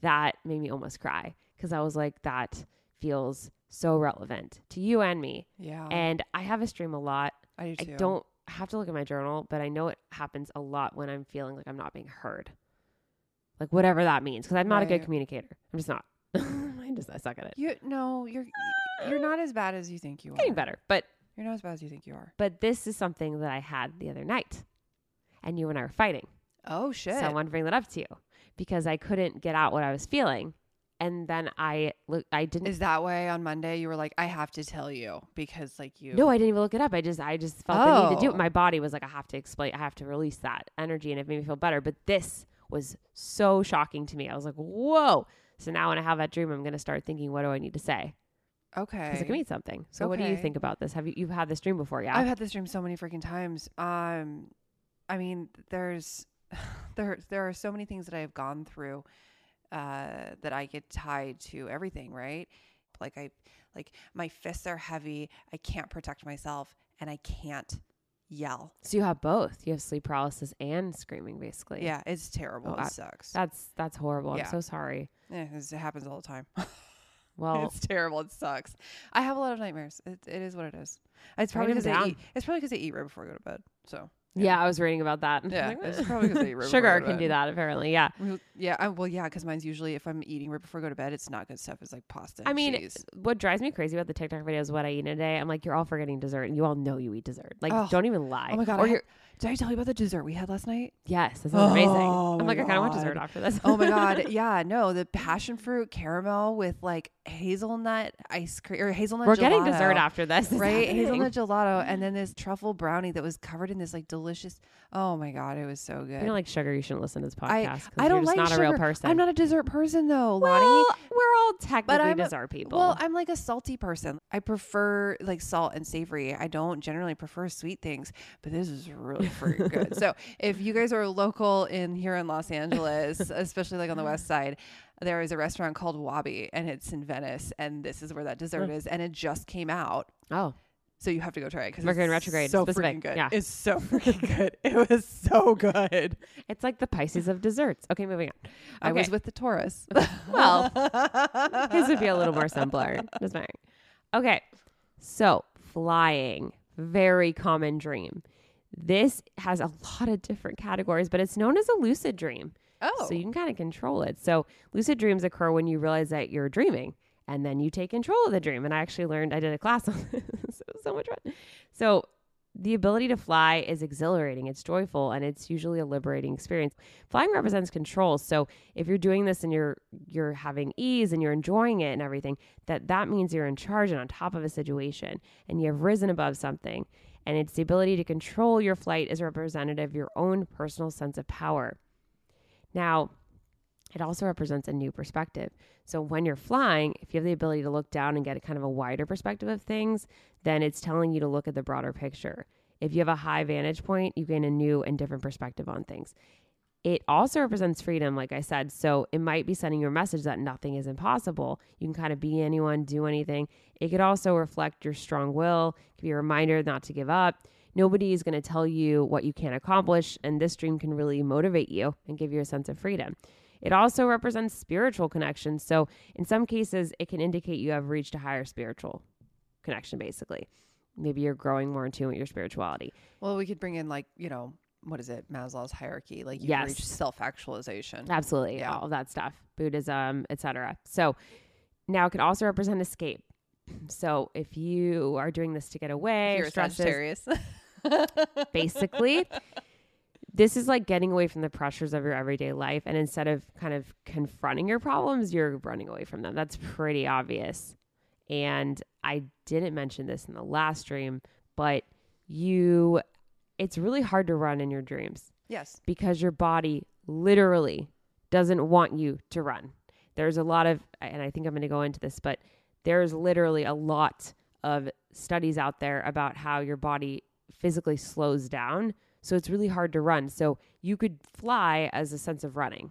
That made me almost cry because I was like, that feels so relevant to you and me. Yeah. And I have a stream a lot. I do. I don't have to look at my journal, but I know it happens a lot when I'm feeling like I'm not being heard. Like whatever that means, because I'm not a good communicator. I'm just not. I just I suck at it. You no, you're you're not as bad as you think you are. Getting better, but You're not as bad as you think you are. but this is something that I had the other night, and you and I were fighting. Oh shit. So I wanted to bring that up to you because I couldn't get out what I was feeling, and then I look. I didn't. Is that why on Monday you were like, I have to tell you because like you No, I didn't even look it up. I just I just felt the need to do it. Oh. My body was like, I have to explain, I have to release that energy and it made me feel better. But this was so shocking to me. I was like, whoa. So now when I have that dream, I'm gonna start thinking, what do I need to say? Okay. Because it can mean something. So what do you think about this? Have you you've had this dream before? Yeah. I've had this dream so many freaking times. Um, I mean, there's there there are so many things that I have gone through uh, that I get tied to everything. Right? Like I like my fists are heavy. I can't protect myself, and I can't yell. so you have both. You have sleep paralysis and screaming, basically. Yeah, it's terrible. Oh, it I- sucks. That's that's horrible. Yeah. I'm so sorry. Eh, it's- it happens all the time. Well, it's terrible. It sucks. I have a lot of nightmares. It, it is what it is. It's probably because I down. eat. It's probably because they eat right before I go to bed. So yeah. I was reading about that. Yeah, Like, it's probably 'cause they eat right Sugar can do that apparently. Yeah. Well, yeah, I, well, yeah, because mine's usually if I'm eating right before I go to bed, it's not good stuff. It's like pasta. I mean, cheese. what drives me crazy about the TikTok videos, what I eat in a day, I'm like, you're all forgetting dessert, and you all know you eat dessert. Like, Oh. don't even lie. oh my god! Or I did I tell you about the dessert we had last night? yes, this amazing. Oh I'm my like, I kind of want dessert after this. Oh my god! Yeah, no, the passion fruit caramel with like hazelnut ice cream or hazelnut. Gelato. We're getting dessert after this, right? Hazelnut gelato, and then this truffle brownie that was covered in this like delicious. Oh my god, it was so If good. you don't like sugar, you shouldn't listen to this I- podcast. I you're don't like not a real sugar. person. I'm not a dessert person though, Lonnie. Well, technically I'm dessert people. Well, I'm like a salty person. I prefer like salt and savory. I don't generally prefer sweet things, but this is really freaking good. So, if you guys are local in here in Los Angeles, especially like on the west side, there is a restaurant called Wabi and it's in Venice and this is where that dessert is and it just came out. oh, So you have to go try it because Mercury in it's retrograde, so specific, freaking good. yeah. It's so freaking good. It was so good. it's like the Pisces of desserts. Okay, moving on. I was with the Taurus. Well, his would be a little more simpler. Just fine. Okay, so flying, very common dream. This has a lot of different categories, but it's known as a lucid dream. oh, So you can kind of control it. So lucid dreams occur when you realize that you're dreaming and then you take control of the dream. And I actually learned, I did a class on this. it was so much fun. So the ability to fly is exhilarating, it's joyful, and it's usually a liberating experience. Flying represents control. So if you're doing this and you're you're having ease and you're enjoying it and everything, that that means you're in charge and on top of a situation and you have risen above something. And it's the ability to control your flight is representative of your own personal sense of power. Now, it also represents a new perspective. So when you're flying, if you have the ability to look down and get a kind of a wider perspective of things, then it's telling you to look at the broader picture. If you have a high vantage point, you gain a new and different perspective on things. it also represents freedom, like I said. So it might be sending you a message that nothing is impossible. You can kind of be anyone, do anything. It could also reflect your strong will, it could be a reminder not to give up. Nobody is going to tell you what you can't accomplish, and this dream can really motivate you and give you a sense of freedom. It also represents spiritual connections. So, in some cases, it can indicate you have reached a higher spiritual connection, basically. Maybe you're growing more in tune with your spirituality. Well, we could bring in like you know what is it Maslow's hierarchy? Like you Yes. reach self actualization. Absolutely, Yeah. all that stuff, Buddhism, etc. So now it can also represent escape. So if you are doing this to get away, If you're stresses, Sagittarius. basically, this is like getting away from the pressures of your everyday life, and instead of kind of confronting your problems, you're running away from them. That's pretty obvious. And I didn't mention this in the last dream, but you, it's really hard to run in your dreams yes. because your body literally doesn't want you to run. There's a lot of, and I think I'm going to go into this, but there's literally a lot of studies out there about how your body physically slows down. So it's really hard to run. So you could fly as a sense of running.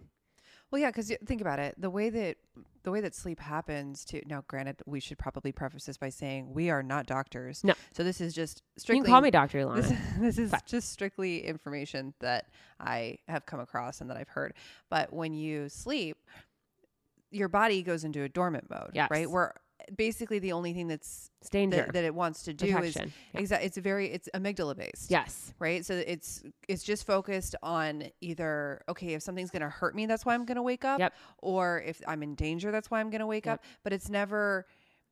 Well, yeah, because think about it. The way that the way that sleep happens to now, granted, we should probably preface this by saying we are not doctors. No. So this is just You strictly. can call me Dr. Ilana. This, this is Fine. just strictly information that I have come across and that I've heard. But when you sleep, your body goes into a dormant mode, Yes. right? Where basically the only thing that's It's danger. that, that it wants to do protection. is Yeah. exactly it's very it's amygdala based Yes. right so it's it's just focused on either okay if something's going to hurt me that's why i'm going to wake up Yep. or if i'm in danger that's why i'm going to wake Yep. up but it's never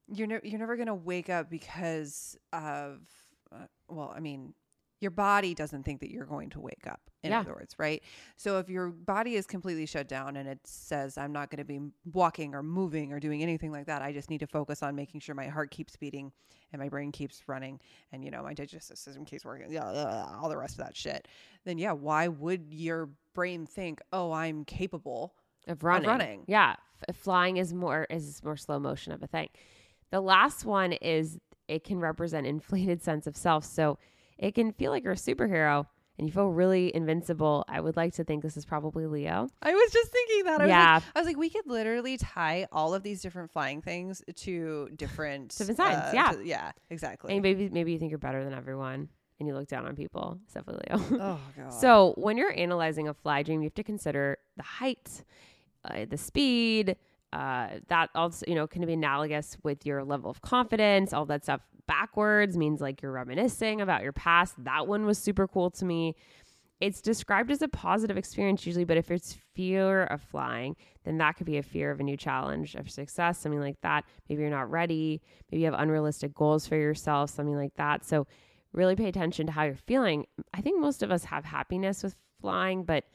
you're ne- you're never going to wake up because of uh, well i mean your body doesn't think that you're going to wake up in Yeah. other words right so if your body is completely shut down and it says i'm not going to be walking or moving or doing anything like that i just need to focus on making sure my heart keeps beating and my brain keeps running and you know my digestive system keeps working yeah all the rest of that shit then yeah why would your brain think oh i'm capable of running. running. Yeah, F- flying is more is more slow motion of a thing. The last one is it can represent inflated sense of self. So it can feel like you're a superhero and you feel really invincible. I would like to think this is probably Leo. i was just thinking that I was Yeah. like, I was like, we could literally tie all of these different flying things to different Different signs, uh, yeah. to- yeah, exactly. And maybe maybe you think you're better than everyone and you look down on people. It's definitely Leo. oh god. So when you're analyzing a fly dream, you have to consider the height, uh, the speed. Uh, that also, you know, can be analogous with your level of confidence. All that stuff backwards means like you're reminiscing about your past. That one was super cool to me. It's described as a positive experience usually, but if it's fear of flying, then that could be a fear of a new challenge, of success, something like that. Maybe you're not ready. Maybe you have unrealistic goals for yourself, something like that. So really pay attention to how you're feeling. I think most of us have happiness with flying, but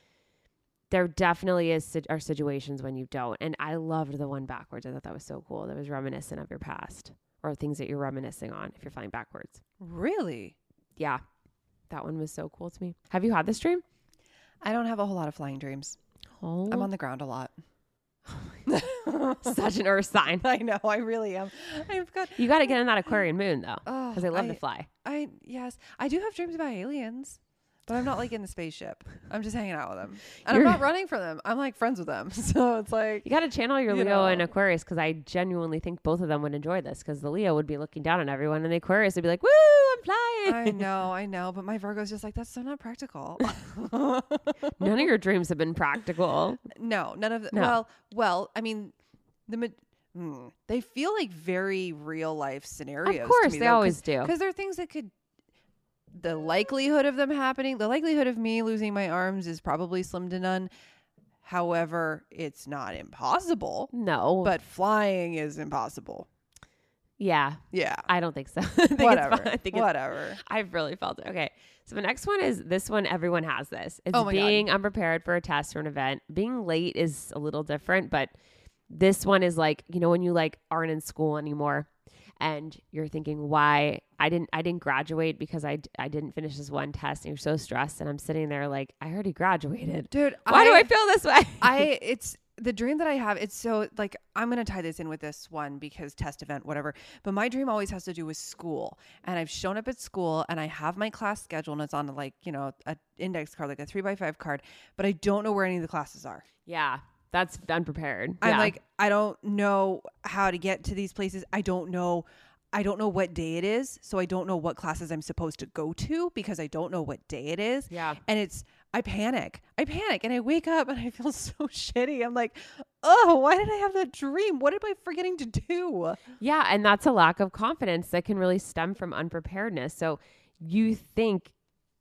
there definitely is are situations when you don't. And I loved the one backwards. I thought that was so cool. That was reminiscent of your past or things that you're reminiscing on if you're flying backwards. really, Yeah, that one was so cool to me. Have you had this dream? I don't have a whole lot of flying dreams. Oh, I'm on the ground a lot. such an earth sign. I know. I really am. I've got. You got to get in that Aquarian moon though, Oh, because they love I, to fly. I yes, I do have dreams about aliens, but I'm not like in the spaceship. I'm just hanging out with them, and You're- I'm not running from them. I'm like friends with them, so it's like You got to channel your You Leo and. Aquarius because I genuinely think both of them would enjoy this because the Leo would be looking down on everyone and the Aquarius would be like, "Woo, I'm flying!" I know, I know, but my Virgo's just like that's so not practical. None of your dreams have been practical. no, none of the, No. well, well, I mean, the ma- hmm, they feel like very real life scenarios. Of course, they always do. because they're things that could. The likelihood of them happening, the likelihood of me losing my arms is probably slim to none. However, it's not impossible. No, but flying is impossible. yeah, Yeah. I don't think so. I think Whatever. I think it's Whatever. I've really felt it. Okay. So the next one is this one everyone has this. It's Oh my God. being unprepared for a test or an event. Being late is a little different, but this one is like, you know, when you like aren't in school anymore and you're thinking why I didn't I didn't graduate because I I didn't finish this one test and you're so stressed and I'm sitting there like I already graduated. Dude, Why do I feel this way? I it's the dream that I have, it's so like I'm gonna tie this in with this one because test event, whatever. But my dream always has to do with school, and I've shown up at school and I have my class schedule and it's on like you know a index card, like a three by five card, but I don't know where any of the classes are. Yeah, that's unprepared. I'm Yeah. like I don't know how to get to these places. I don't know. I don't know what day it is, so I don't know what classes I'm supposed to go to because I don't know what day it is. yeah. and it's I panic. I panic and I wake up and I feel so shitty. I'm like, oh, why did I have that dream? What am I forgetting to do? Yeah, and that's a lack of confidence that can really stem from unpreparedness. So you think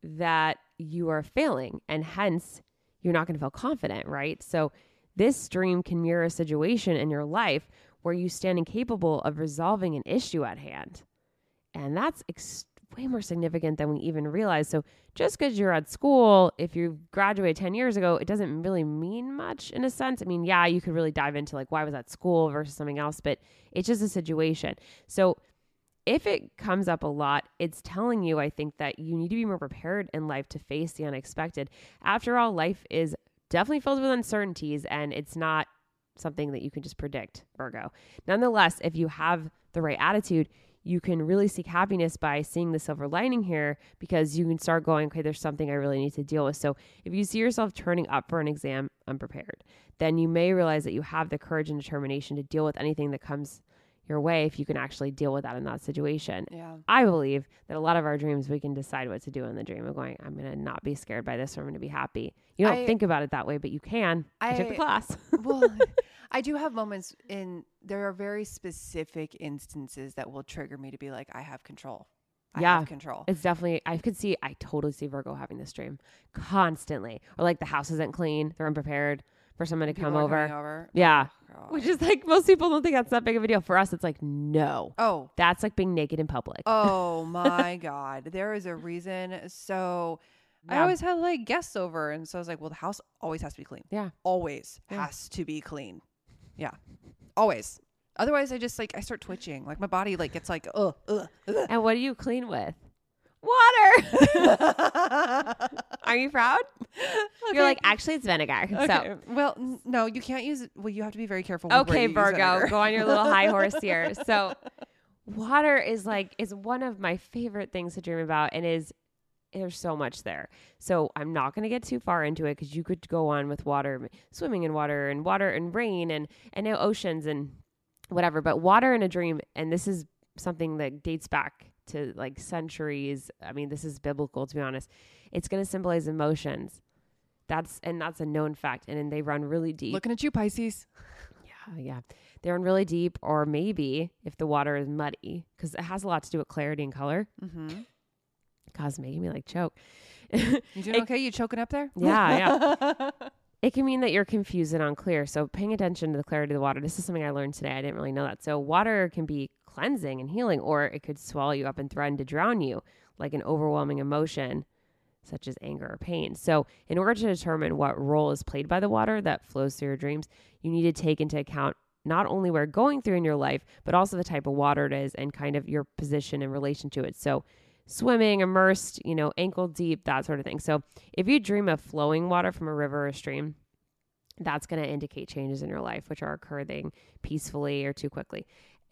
that you are failing and hence you're not going to feel confident, right? So this dream can mirror a situation in your life where you stand incapable of resolving an issue at hand. And that's ex- way more significant than we even realize. So just because you're at school, if you graduated 10 years ago, it doesn't really mean much in a sense. I mean, yeah, you could really dive into like why was at school versus something else, but it's just a situation. So if it comes up a lot, it's telling you, I think, that you need to be more prepared in life to face the unexpected. After all, life is definitely filled with uncertainties and it's not something that you can just predict, Virgo. Nonetheless, if you have the right attitude, you can really seek happiness by seeing the silver lining here because you can start going, okay, there's something I really need to deal with. So if you see yourself turning up for an exam unprepared, then you may realize that you have the courage and determination to deal with anything that comes your way if you can actually deal with that in that situation. Yeah. I believe that a lot of our dreams we can decide what to do in the dream of going, I'm gonna not be scared by this or I'm gonna be happy. You don't I- think about it that way, but you can. I, took the class. well, I do have moments in there are very specific instances that will trigger me to be like, I have control. I Yeah. have control. It's definitely I could see I totally see Virgo having this dream constantly. Or like the house isn't clean, they're unprepared for someone to People come over. over. Oh yeah. Oh, Which is like most people don't think that's that big of a deal. For us it's like no. oh, That's like being naked in public. oh my God. There is a reason. So I always had like guests over, and so I was like, well, the house always has to be clean. Yeah. always Yeah. has to be clean. Yeah, always. Otherwise, I just like I start twitching. Like my body like gets like ugh ugh. ugh. And what do you clean with? Water. Are you proud? You're like, actually, it's vinegar. Okay. well, n- no, you can't use it. Well, you have to be very careful. So, okay, Virgo, go on your little high horse here. So, water is like is one of my favorite things to dream about, and is there's so much there. So, I'm not going to get too far into it because you could go on with water, swimming in water, and water and rain, and and now oceans and whatever. But water in a dream, and this is something that dates back to like centuries. I mean, this is biblical to be honest. It's going to symbolize emotions. That's and that's a known fact, and, and they run really deep. Looking at you, Pisces. Yeah, yeah. They run really deep, or maybe if the water is muddy, because it has a lot to do with clarity and color. Mm-hmm. God, it's making me like choke. You doing okay? You choking up there? Yeah, yeah. it can mean that you're confused and unclear. So paying attention to the clarity of the water. This is something I learned today. I didn't really know that. So water can be cleansing and healing, or it could swallow you up and threaten to drown you, like an overwhelming emotion such as anger or pain. So, in order to determine what role is played by the water that flows through your dreams, you need to take into account not only where you're going through in your life, but also the type of water it is and kind of your position in relation to it. So, swimming, immersed, you know, ankle deep, that sort of thing. So, if you dream of flowing water from a river or stream, that's going to indicate changes in your life, which are occurring peacefully or too quickly.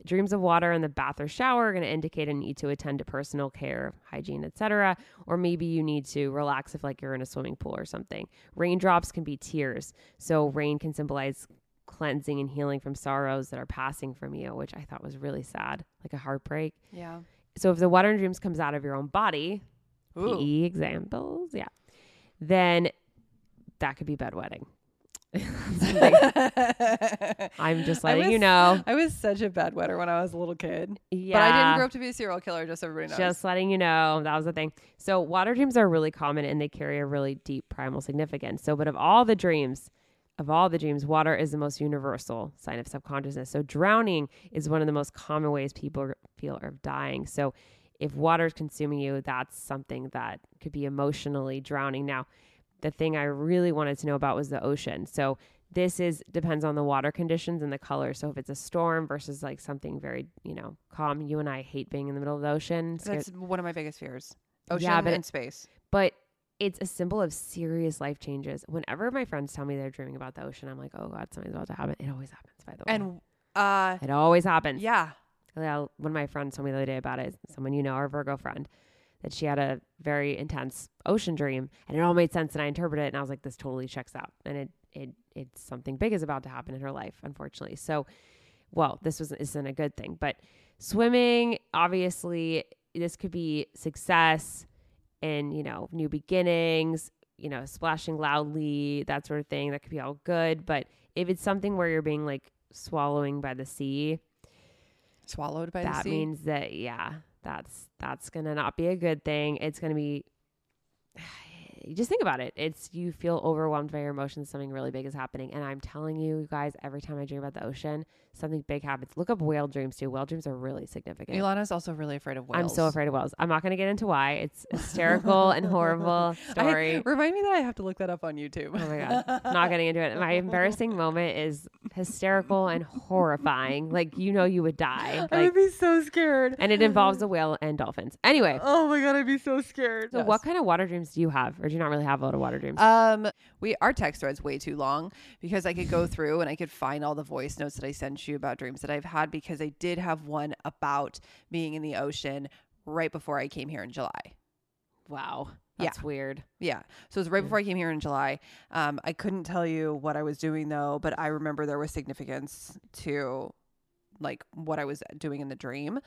Dreams of water in the bath or shower are going to indicate a need to attend to personal care, hygiene, etc. Or maybe you need to relax if like you're in a swimming pool or something. Raindrops can be tears. So rain can symbolize cleansing and healing from sorrows that are passing from you, which I thought was really sad, like a heartbreak. Yeah. So if the water in dreams comes out of your own body, Ooh. PE examples, yeah, then that could be bedwetting. I'm just letting you know. I was such a bedwetter when I was a little kid. Yeah. But I didn't grow up to be a serial killer, just so everybody knows. Just letting you know that was the thing. So water dreams are really common and they carry a really deep primal significance. So, but of all the dreams, of all the dreams, water is the most universal sign of subconsciousness. So drowning is one of the most common ways people feel of dying. So if water is consuming you, that's something that could be emotionally drowning. Now, the thing I really wanted to know about was the ocean. So this is depends on the water conditions and the color. So if it's a storm versus like something very, you know, calm, you and I hate being in the middle of the ocean. That's one of my biggest fears. Ocean Yeah, but and space. but it's a symbol of serious life changes. Whenever my friends tell me they're dreaming about the ocean, I'm like, oh God, something's about to happen. It always happens, by the way. And uh, it always happens. yeah, one of my friends told me the other day about it. Someone you know, our Virgo friend, that she had a very intense ocean dream, and it all made sense. And I interpreted it, and I was like, "This totally checks out." And it it it's something big is about to happen in her life, unfortunately. So, well, this was isn't a good thing, but swimming, obviously, this could be success and you know new beginnings. You know, splashing loudly, that sort of thing. That could be all good, but if it's something where you're being like swallowing by the sea, swallowed by that the sea. That means that yeah that's that's gonna not be a good thing it's gonna be just think about it it's you feel overwhelmed by your emotions something really big is happening and i'm telling you you guys every time i dream about the ocean something big happens look up whale dreams too whale dreams are really significant Ilana's also really afraid of whales. i'm so afraid of whales i'm not gonna get into why it's hysterical and horrible story I, remind me that I have to look that up on YouTube. Oh my god, not getting into it. My embarrassing moment is hysterical and horrifying. Like you know you would die. I would be so scared. and it involves a whale and dolphins. Anyway, Oh my god, I'd be so scared. so what kind of water dreams do you have, or do you not really have a lot of water dreams? Um, we our text thread's way too long because I could go through and I could find all the voice notes that I sent you about dreams that I've had because I did have one about being in the ocean right before I came here in July. wow, yeah. that's weird. Yeah. So it was right before I came here in July. Um, I couldn't tell you what I was doing though, but I remember there was significance to like what I was doing in the dream.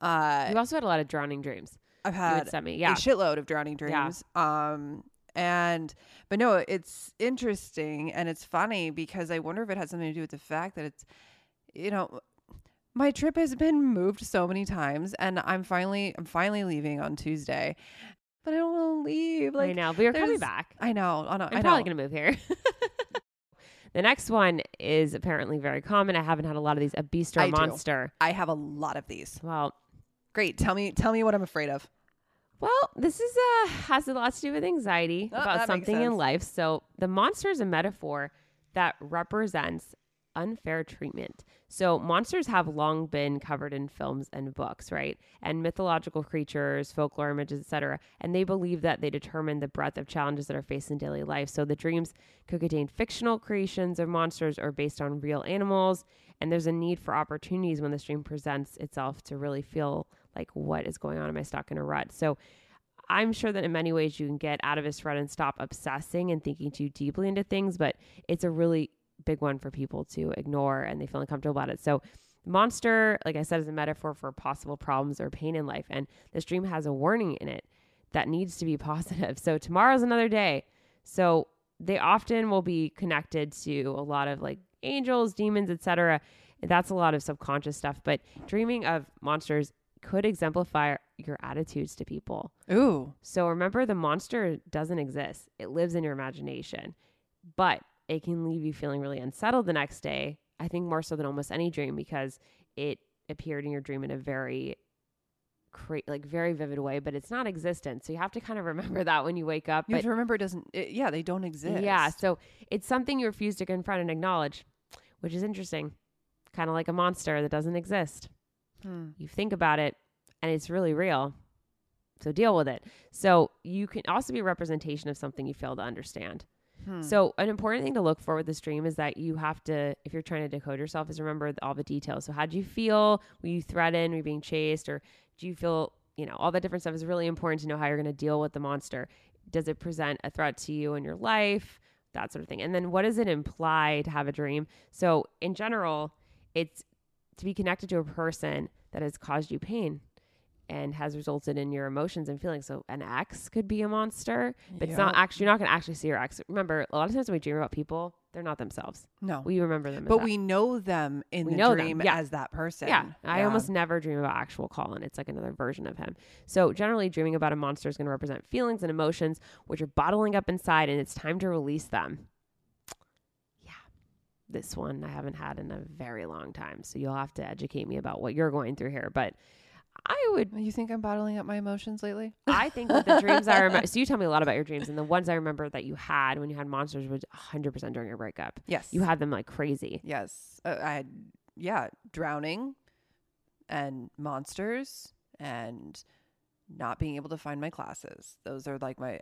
Uh, You also had a lot of drowning dreams. I've had send me, a shitload of drowning Yeah. dreams. Um, and but no, it's interesting and it's funny because I wonder if it has something to do with the fact that it's, you know, my trip has been moved so many times, and I'm finally I'm finally leaving on Tuesday, but I don't want to leave. Like I know, but you're coming back. I know, I know, I'm I probably gonna move here. the next one is apparently very common. I haven't had a lot of these. A beast or a I do. monster. I have a lot of these. Well, Great. Tell me, tell me what I'm afraid of. Well, this is uh has a lot to do with anxiety Oh, about something in life. So the monster is a metaphor that represents unfair treatment. So monsters have long been covered in films and books, right? And mythological creatures, folklore images, etc. And they believe that they determine the breadth of challenges that are faced in daily life. So the dreams could contain fictional creations of monsters or based on real animals. And there's a need for opportunities when the dream presents itself to really feel like what is going on? Am I stuck in a rut? So I'm sure that in many ways you can get out of this rut and stop obsessing and thinking too deeply into things, but it's a really big one for people to ignore and they feel uncomfortable about it. So monster, like I said, is a metaphor for possible problems or pain in life. And this dream has a warning in it that needs to be positive. So tomorrow's another day. So they often will be connected to a lot of like angels, demons, etc. That's a lot of subconscious stuff. But dreaming of monsters could exemplify your attitudes to people. Ooh. So remember, the monster doesn't exist, it lives in your imagination, but it can leave you feeling really unsettled the next day. I think more so than almost any dream because it appeared in your dream in a very like very vivid way, but it's not existent. So you have to kind of remember that when you wake up. You have But to remember it doesn't. It, yeah, they don't exist. yeah, so it's something you refuse to confront and acknowledge, which is interesting. Kind of like a monster that doesn't exist. Hmm. You think about it and it's really real. So deal with it. So you can also be a representation of something you fail to understand. Hmm. So an important thing to look for with this dream is that you have to, if you're trying to decode yourself, is remember all the details. So how do you feel? Were you threatened? Were you being chased? Or do you feel, you know, all that different stuff is really important to know how you're going to deal with the monster. Does it present a threat to you in your life? That sort of thing. And then what does it imply to have a dream? So in general, it's to be connected to a person that has caused you pain and has resulted in your emotions and feelings. So an ex could be a monster, but it's not actually you're not going to actually see your ex. Remember, a lot of times when we dream about people, they're not themselves. no. We remember them, but that. we know them in We the dream yeah. as that person. Yeah, I Yeah. almost never dream about actual Colin. It's like another version of him. So generally, dreaming about a monster is going to represent feelings and emotions which are bottling up inside, and it's time to release them. This one I haven't had in a very long time, so you'll have to educate me about what you're going through here. But I would You think I'm bottling up my emotions lately? I think that the dreams I remember. So you tell me a lot about your dreams, and the ones I remember that you had when you had monsters was 100 percent during your breakup. Yes. You had them like crazy. Yes. Uh, I had, yeah, drowning and monsters and not being able to find my classes. Those are like my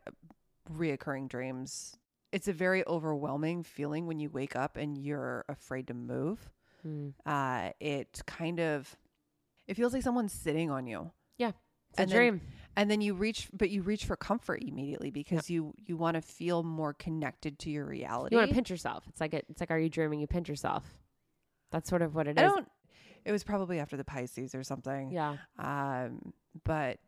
reoccurring dreams. It's a very overwhelming feeling when you wake up and you're afraid to move. Hmm. Uh, it kind of it feels like someone's sitting on you. Yeah. It's a then- dream. And then you reach but you reach for comfort immediately because you you want to feel more connected to your reality. You want to pinch yourself. It's like a, it's like are you dreaming? You pinch yourself. That's sort of what it I is. don't it was probably after the Pisces or something. Yeah. Um but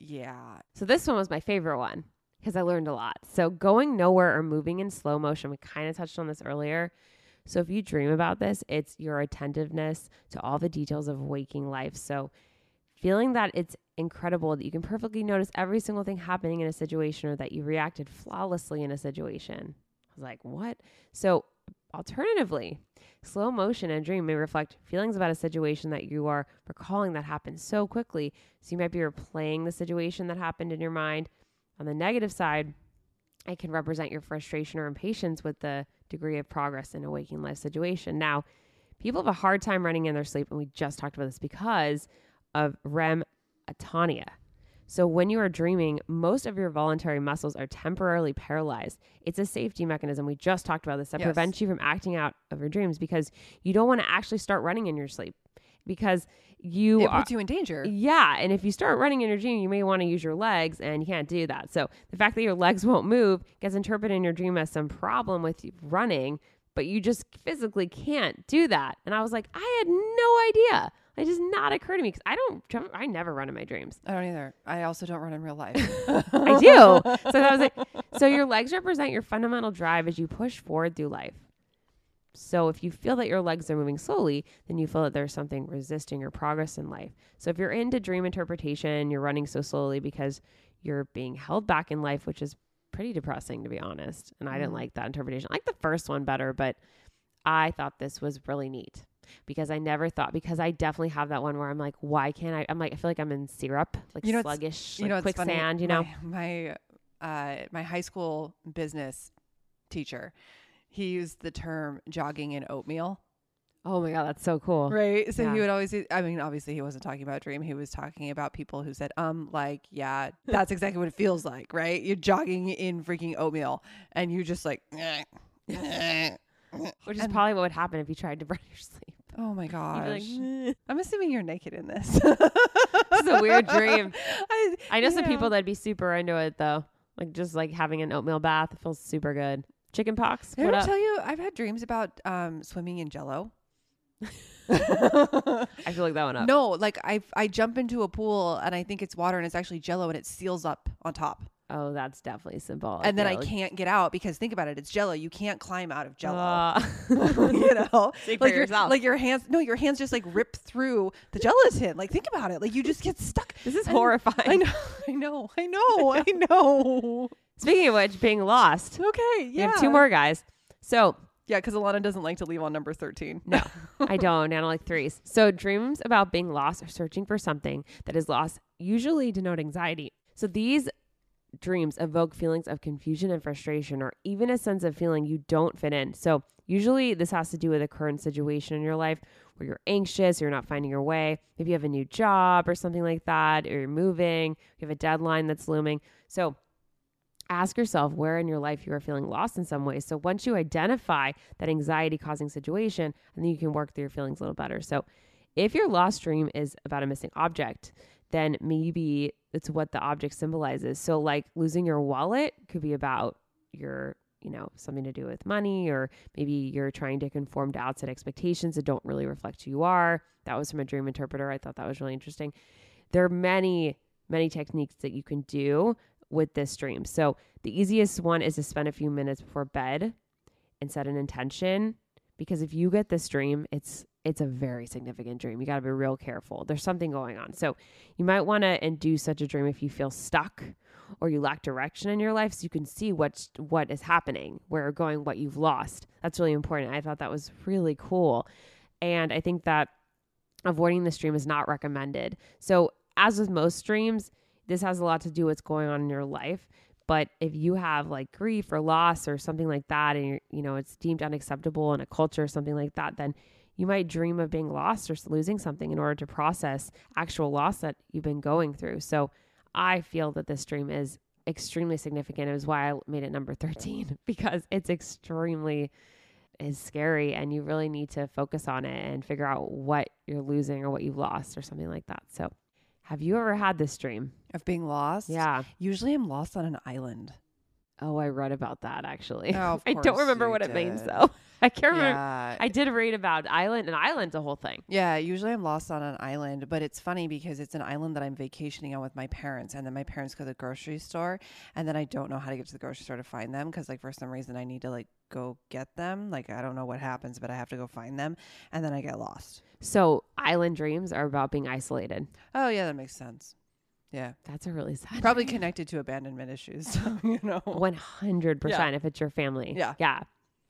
yeah. So this one was my favorite one because I learned a lot. So going nowhere or moving in slow motion, we kind of touched on this earlier. So if you dream about this, it's your attentiveness to all the details of waking life. So feeling that it's incredible that you can perfectly notice every single thing happening in a situation or that you reacted flawlessly in a situation. I was like, what? So alternatively, slow motion and dream may reflect feelings about a situation that you are recalling that happened so quickly so you might be replaying the situation that happened in your mind. On the negative side, it can represent your frustration or impatience with the degree of progress in a waking life situation. Now, people have a hard time running in their sleep, and we just talked about this because of REM atonia. So, when you are dreaming, most of your voluntary muscles are temporarily paralyzed. It's a safety mechanism. We just talked about this that Yes. prevents you from acting out of your dreams because you don't want to actually start running in your sleep because you it are, puts you in danger. yeah, and if you start running in your dream, you may want to use your legs, and you can't do that. So the fact that your legs won't move gets interpreted in your dream as some problem with you running, but you just physically can't do that. And I was like, I had no idea. It does not occur to me because I don't, I never run in my dreams. I don't either. I also don't run in real life. I do. So that was like. So your legs represent your fundamental drive as you push forward through life. So if you feel that your legs are moving slowly, then you feel that there's something resisting your progress in life. So if you're into dream interpretation, you're running so slowly because you're being held back in life, which is pretty depressing to be honest. And I didn't Mm. like that interpretation. I like the first one better, but I thought this was really neat because I never thought because I definitely have that one where I'm like, why can't I? I'm like, I feel like I'm in syrup, like You know, sluggish, you like know, it's funny, quicksand. You know, my my, uh, my high school business teacher, he used the term jogging in oatmeal. Oh my god, that's so cool. Right. So Yeah. he would always, I mean, obviously he wasn't talking about dream. He was talking about people who said, um, like, yeah, that's exactly what it feels like, right? You're jogging in freaking oatmeal and you just like, Which is And- probably what would happen if you tried to run your sleep. oh my gosh. like, I'm assuming you're naked in this. this is a weird dream. I, I know some people that'd be super into it though. Like just like having an oatmeal bath. It feels super good. Chicken pox. Did I ever tell you I've had dreams about um, swimming in jello? I feel like that one up. No, like I I jump into a pool and I think it's water and it's actually jello and it seals up on top. Oh, that's definitely symbolic. and then I like- can't get out because think about it, it's jello. You can't climb out of jello. Uh, you know, like your, like your hands. No, your hands just like rip through the gelatin. Like think about it. Like you just get stuck. this is And- horrifying. I know, I know, I know, I know. Speaking of which, being lost. Okay, yeah. We have two more guys. So Yeah, because Ilana doesn't like to leave on number thirteen. No, I don't. I don't like threes. So dreams about being lost or searching for something that is lost usually denote anxiety. So these dreams evoke feelings of confusion and frustration or even a sense of feeling you don't fit in. So usually this has to do with a current situation in your life where you're anxious, you're not finding your way. Maybe you have a new job or something like that, or you're moving, you have a deadline that's looming. So ask yourself where in your life you are feeling lost in some way. So once you identify that anxiety causing situation, and then you can work through your feelings a little better. So if your lost dream is about a missing object, then maybe it's what the object symbolizes. So like losing your wallet could be about your, you know, something to do with money, or maybe you're trying to conform to outside expectations that don't really reflect who you are. That was from a dream interpreter. I thought that was really interesting. There are many, many techniques that you can do with this dream. So the easiest one is to spend a few minutes before bed and set an intention because if you get this dream, it's it's a very significant dream. You got to be real careful. There's something going on. So you might want to induce such a dream if you feel stuck or you lack direction in your life so you can see what's what is happening, where you're going, what you've lost. That's really important. I thought that was really cool. And I think that avoiding this dream is not recommended. So as with most dreams, this has a lot to do with what's going on in your life. But if you have like grief or loss or something like that, and you know it's deemed unacceptable in a culture or something like that, then you might dream of being lost or losing something in order to process actual loss that you've been going through. So I feel that this dream is extremely significant. It was why I made it number 13 because it's extremely is scary and you really need to focus on it and figure out what you're losing or what you've lost or something like that. So, have you ever had this dream? Of being lost? Yeah. Usually I'm lost on an island. Oh, I read about that actually. Oh, I don't remember what it means though. I can't remember. Yeah. I did read about island and island's a whole thing. Yeah, usually I'm lost on an island, but it's funny because it's an island that I'm vacationing on with my parents, and then my parents go to the grocery store, and then I don't know how to get to the grocery store to find them because, like, for some reason I need to like go get them. Like, I don't know what happens, but I have to go find them, and then I get lost. So, island dreams are about being isolated. Oh yeah, that makes sense. Yeah, That's a really sad. probably connected to abandonment issues. So, you know, 100% if it's your family. Yeah. Yeah.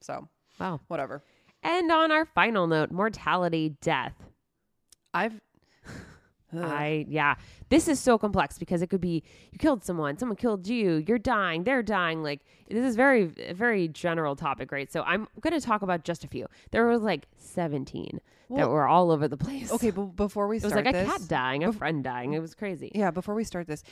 so Wow. whatever. And on our final note, mortality, death. I've. Ugh. I yeah, this is so complex because it could be you killed someone, someone killed you, you're dying, they're dying. Like this is very very general topic, right? So I'm going to talk about just a few. There was like 17 that were all over the place. Okay, but before we it was start like a cat dying, a bef- friend dying. It was crazy. Yeah, before we start this,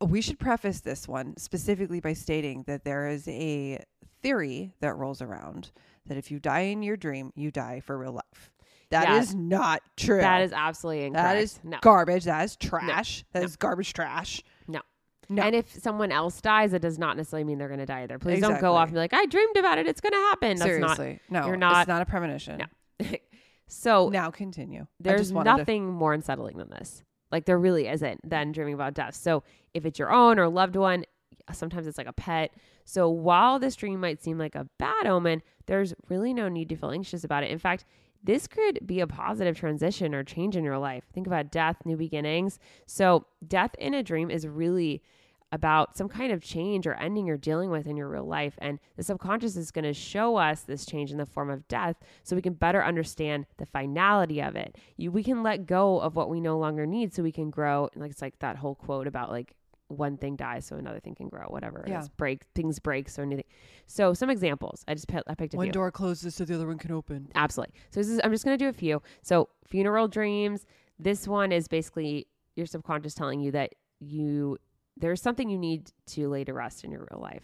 we should preface this one specifically by stating that there is a theory that rolls around that if you die in your dream, you die for real life. That is not true. That is absolutely incorrect. that is no. garbage. That is trash. That No. is garbage trash. No. No. And if someone else dies, it does not necessarily mean they're going to die either. Please don't go off and be like, I dreamed about it. It's going to happen. That's Seriously. no, you're not- It's not a premonition. not. so Now continue. There's wanted to- nothing more unsettling than this. Like there really isn't than dreaming about death. So if it's your own or loved one, sometimes it's like a pet. So while this dream might seem like a bad omen, there's really no need to feel anxious about it. In fact, this could be a positive transition or change in your life. Think about death, new beginnings. So death in a dream is really about some kind of change or ending you're dealing with in your real life. And the subconscious is going to show us this change in the form of death so we can better understand the finality of it. You, we can let go of what we no longer need so we can grow. Like it's like that whole quote about like one thing dies so another thing can grow, whatever it Yeah. is. Break, things break so anything. So some examples. I just picked, I picked a One few. door closes so the other one can open. Absolutely. So this is I'm just going to do a few. So funeral dreams. This one is basically your subconscious telling you that you there's something you need to lay to rest in your real life.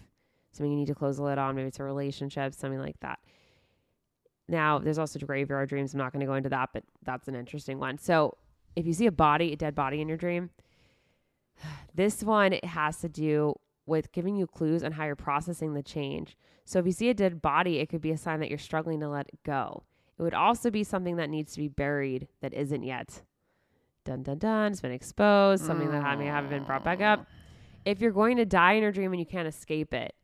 Something you need to close the lid on. Maybe it's a relationship, something like that. Now, there's also graveyard dreams. I'm not going to go into that, but that's an interesting one. So, if you see a body, a dead body in your dream, this one it has to do with giving you clues on how you're processing the change. So if you see a dead body, it could be a sign that you're struggling to let it go. It would also be something that needs to be buried that isn't yet. Dun dun dun. It's been exposed. Something that may haven't been brought back up. If you're going to die in your dream and you can't escape it,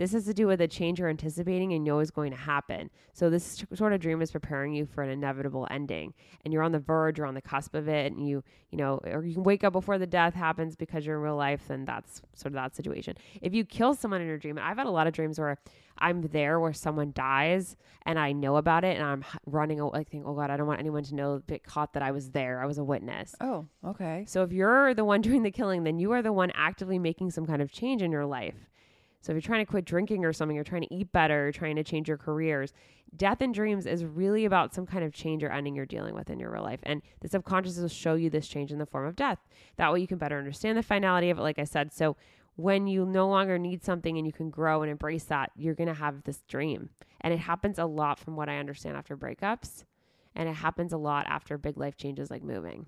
this has to do with a change you're anticipating and know is going to happen. So this sort of dream is preparing you for an inevitable ending, and you're on the verge or on the cusp of it, and you, you know, or you can wake up before the death happens because you're in real life. Then that's sort of that situation. If you kill someone in your dream, I've had a lot of dreams where I'm there where someone dies and I know about it, and I'm running. away, Like, think, oh God, I don't want anyone to know, get caught that I was there. I was a witness. Oh, okay. So if you're the one doing the killing, then you are the one actively making some kind of change in your life. So if you're trying to quit drinking or something, you're trying to eat better, you're trying to change your careers, death in dreams is really about some kind of change or ending you're dealing with in your real life. And the subconscious will show you this change in the form of death. That way you can better understand the finality of it, like I said. So when you no longer need something and you can grow and embrace that, you're going to have this dream. And it happens a lot from what I understand after breakups. And it happens a lot after big life changes like moving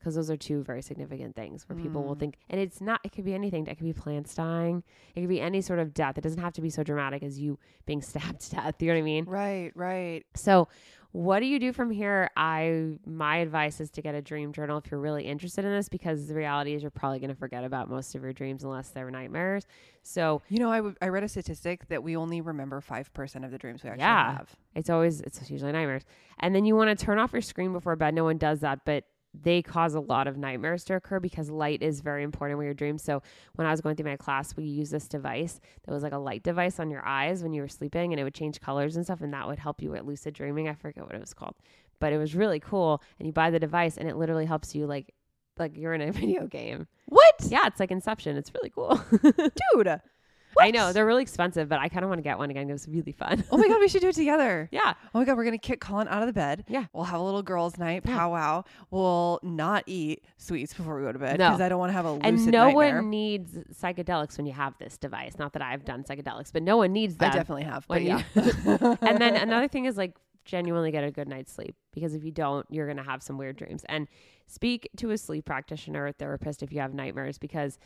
because those are two very significant things where people will Mm. think and it's not it could be anything it could be plants dying it could be any sort of death it doesn't have to be so dramatic as you being stabbed to death you know what i mean Right, right. so what do you do from here i my advice is to get a dream journal if you're really interested in this because the reality is you're probably going to forget about most of your dreams unless they're nightmares so You know, I, w- I read a statistic that we only remember 5% of the dreams we actually Yeah. have. It's always it's usually nightmares. And then you want to turn off your screen before bed. No one does that, but they cause a lot of nightmares to occur because light is very important with your dreams. So when I was going through my class, we used this device that was like a light device on your eyes when you were sleeping and it would change colors and stuff and that would help you with lucid dreaming. I forget what it was called. But it was really cool. And you buy the device and it literally helps you like like you're in a video game. What? Yeah, it's like Inception. It's really cool. Dude. I know they're really expensive, but I kind of want to get one again. It was really fun. Oh my god, we should do it together. yeah, Oh my god, we're gonna kick Colin out of the bed. Yeah. We'll have a little girls' night, Yeah. powwow. We'll not eat sweets before we go to bed No. because I don't want to have a lucid and no nightmare. one needs psychedelics when you have this device. Not that I've done psychedelics, but no one needs that. I definitely have, but yeah. and then another thing is like genuinely get a good night's sleep because if you don't, you're going to have some weird dreams. And speak to a sleep practitioner or therapist if you have nightmares because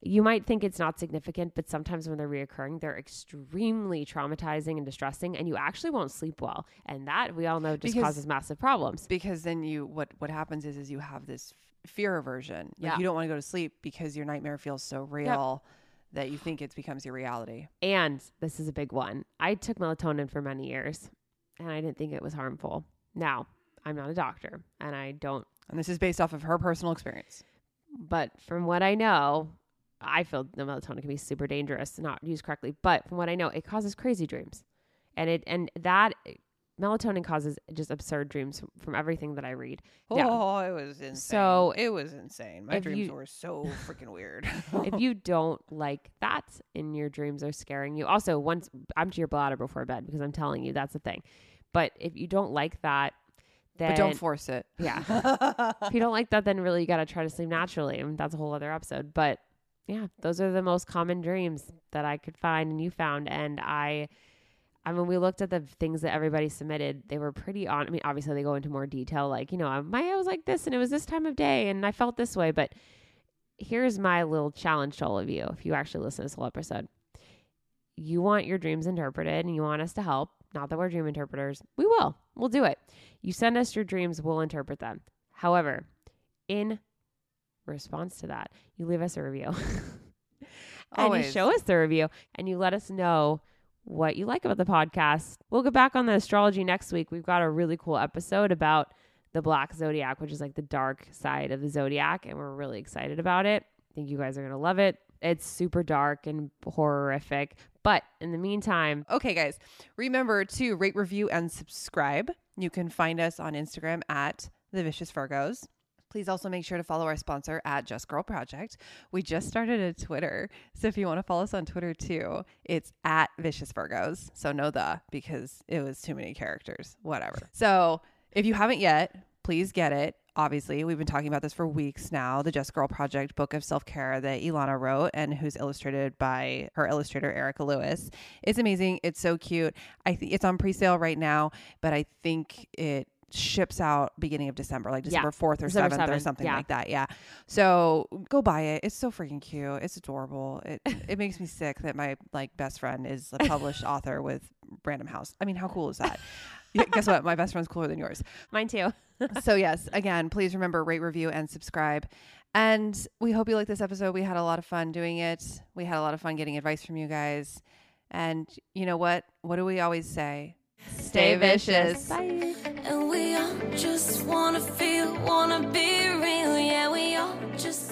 you might think it's not significant, but sometimes when they're reoccurring, they're extremely traumatizing and distressing, and you actually won't sleep well. And that we all know just Because- causes massive problems. because then you what what happens is is you have this fear aversion. Like Yeah. you don't want to go to sleep because your nightmare feels so real that you think it becomes your reality. And this is a big one. I took melatonin for many years, and I didn't think it was harmful. Now, I'm not a doctor, and I don't And this is based off of her personal experience. But from what I know, I feel the melatonin can be super dangerous, not used correctly. But from what I know, it causes crazy dreams, and it and that melatonin causes just absurd dreams from, from everything that I read. Yeah. Oh, it was insane. So, it was insane. My dreams you- were so freaking weird. if you don't like that and your dreams are scaring you, also once I'm to your bladder before bed because I'm telling you that's the thing. But if you don't like that, then but don't force it. yeah. if you don't like that, then really you got to try to sleep naturally. And that's a whole other episode. But yeah, those are the most common dreams that I could find and you found. And I, I mean, we looked at the things that everybody submitted. They were pretty on. I mean, obviously they go into more detail, like, you know, um, my, I was like this and it was this time of day and I felt this way. But here's my little challenge to all of you. If you actually listen to this whole episode, you want your dreams interpreted and you want us to help. Not that we're dream interpreters. We will. We'll do it. You send us your dreams, we'll interpret them. However, in response to that, you leave us a review. and you show us the review and you let us know what you like about the podcast. We'll get back on the astrology next week. We've got a really cool episode about the black zodiac, which is like the dark side of the zodiac, and we're really excited about it. I think you guys are going to love it. It's super dark and horrific. But in the meantime, Okay, guys, remember to rate, review, and subscribe. You can find us on Instagram at The Vicious Virgos. Please also make sure to follow our sponsor at Just Girl Project. We just started a Twitter. So if you want to follow us on Twitter too, it's at Vicious Virgos. So no the because it was too many characters. Whatever. so if you haven't yet, please get it. Obviously, we've been talking about this for weeks now. The Just Girl Project book of self care that Ilana wrote and who's illustrated by her illustrator Erica Lewis. It's amazing. It's so cute. I think it's on pre sale right now, but I think it ships out beginning of December, like December 4th or 7th or something yeah. like that. Yeah. So go buy it. It's so freaking cute. It's adorable. It it makes me sick that my like best friend is a published author with Random House. I mean, how cool is that? Guess what? My best friend's cooler than yours. mine too. so yes, again, please remember rate, review, and subscribe. And we hope you like this episode. We had a lot of fun doing it. We had a lot of fun getting advice from you guys. And you know what? What do we always say? Stay vicious. Bye. And we all just wanna feel, wanna be real. Yeah, we all just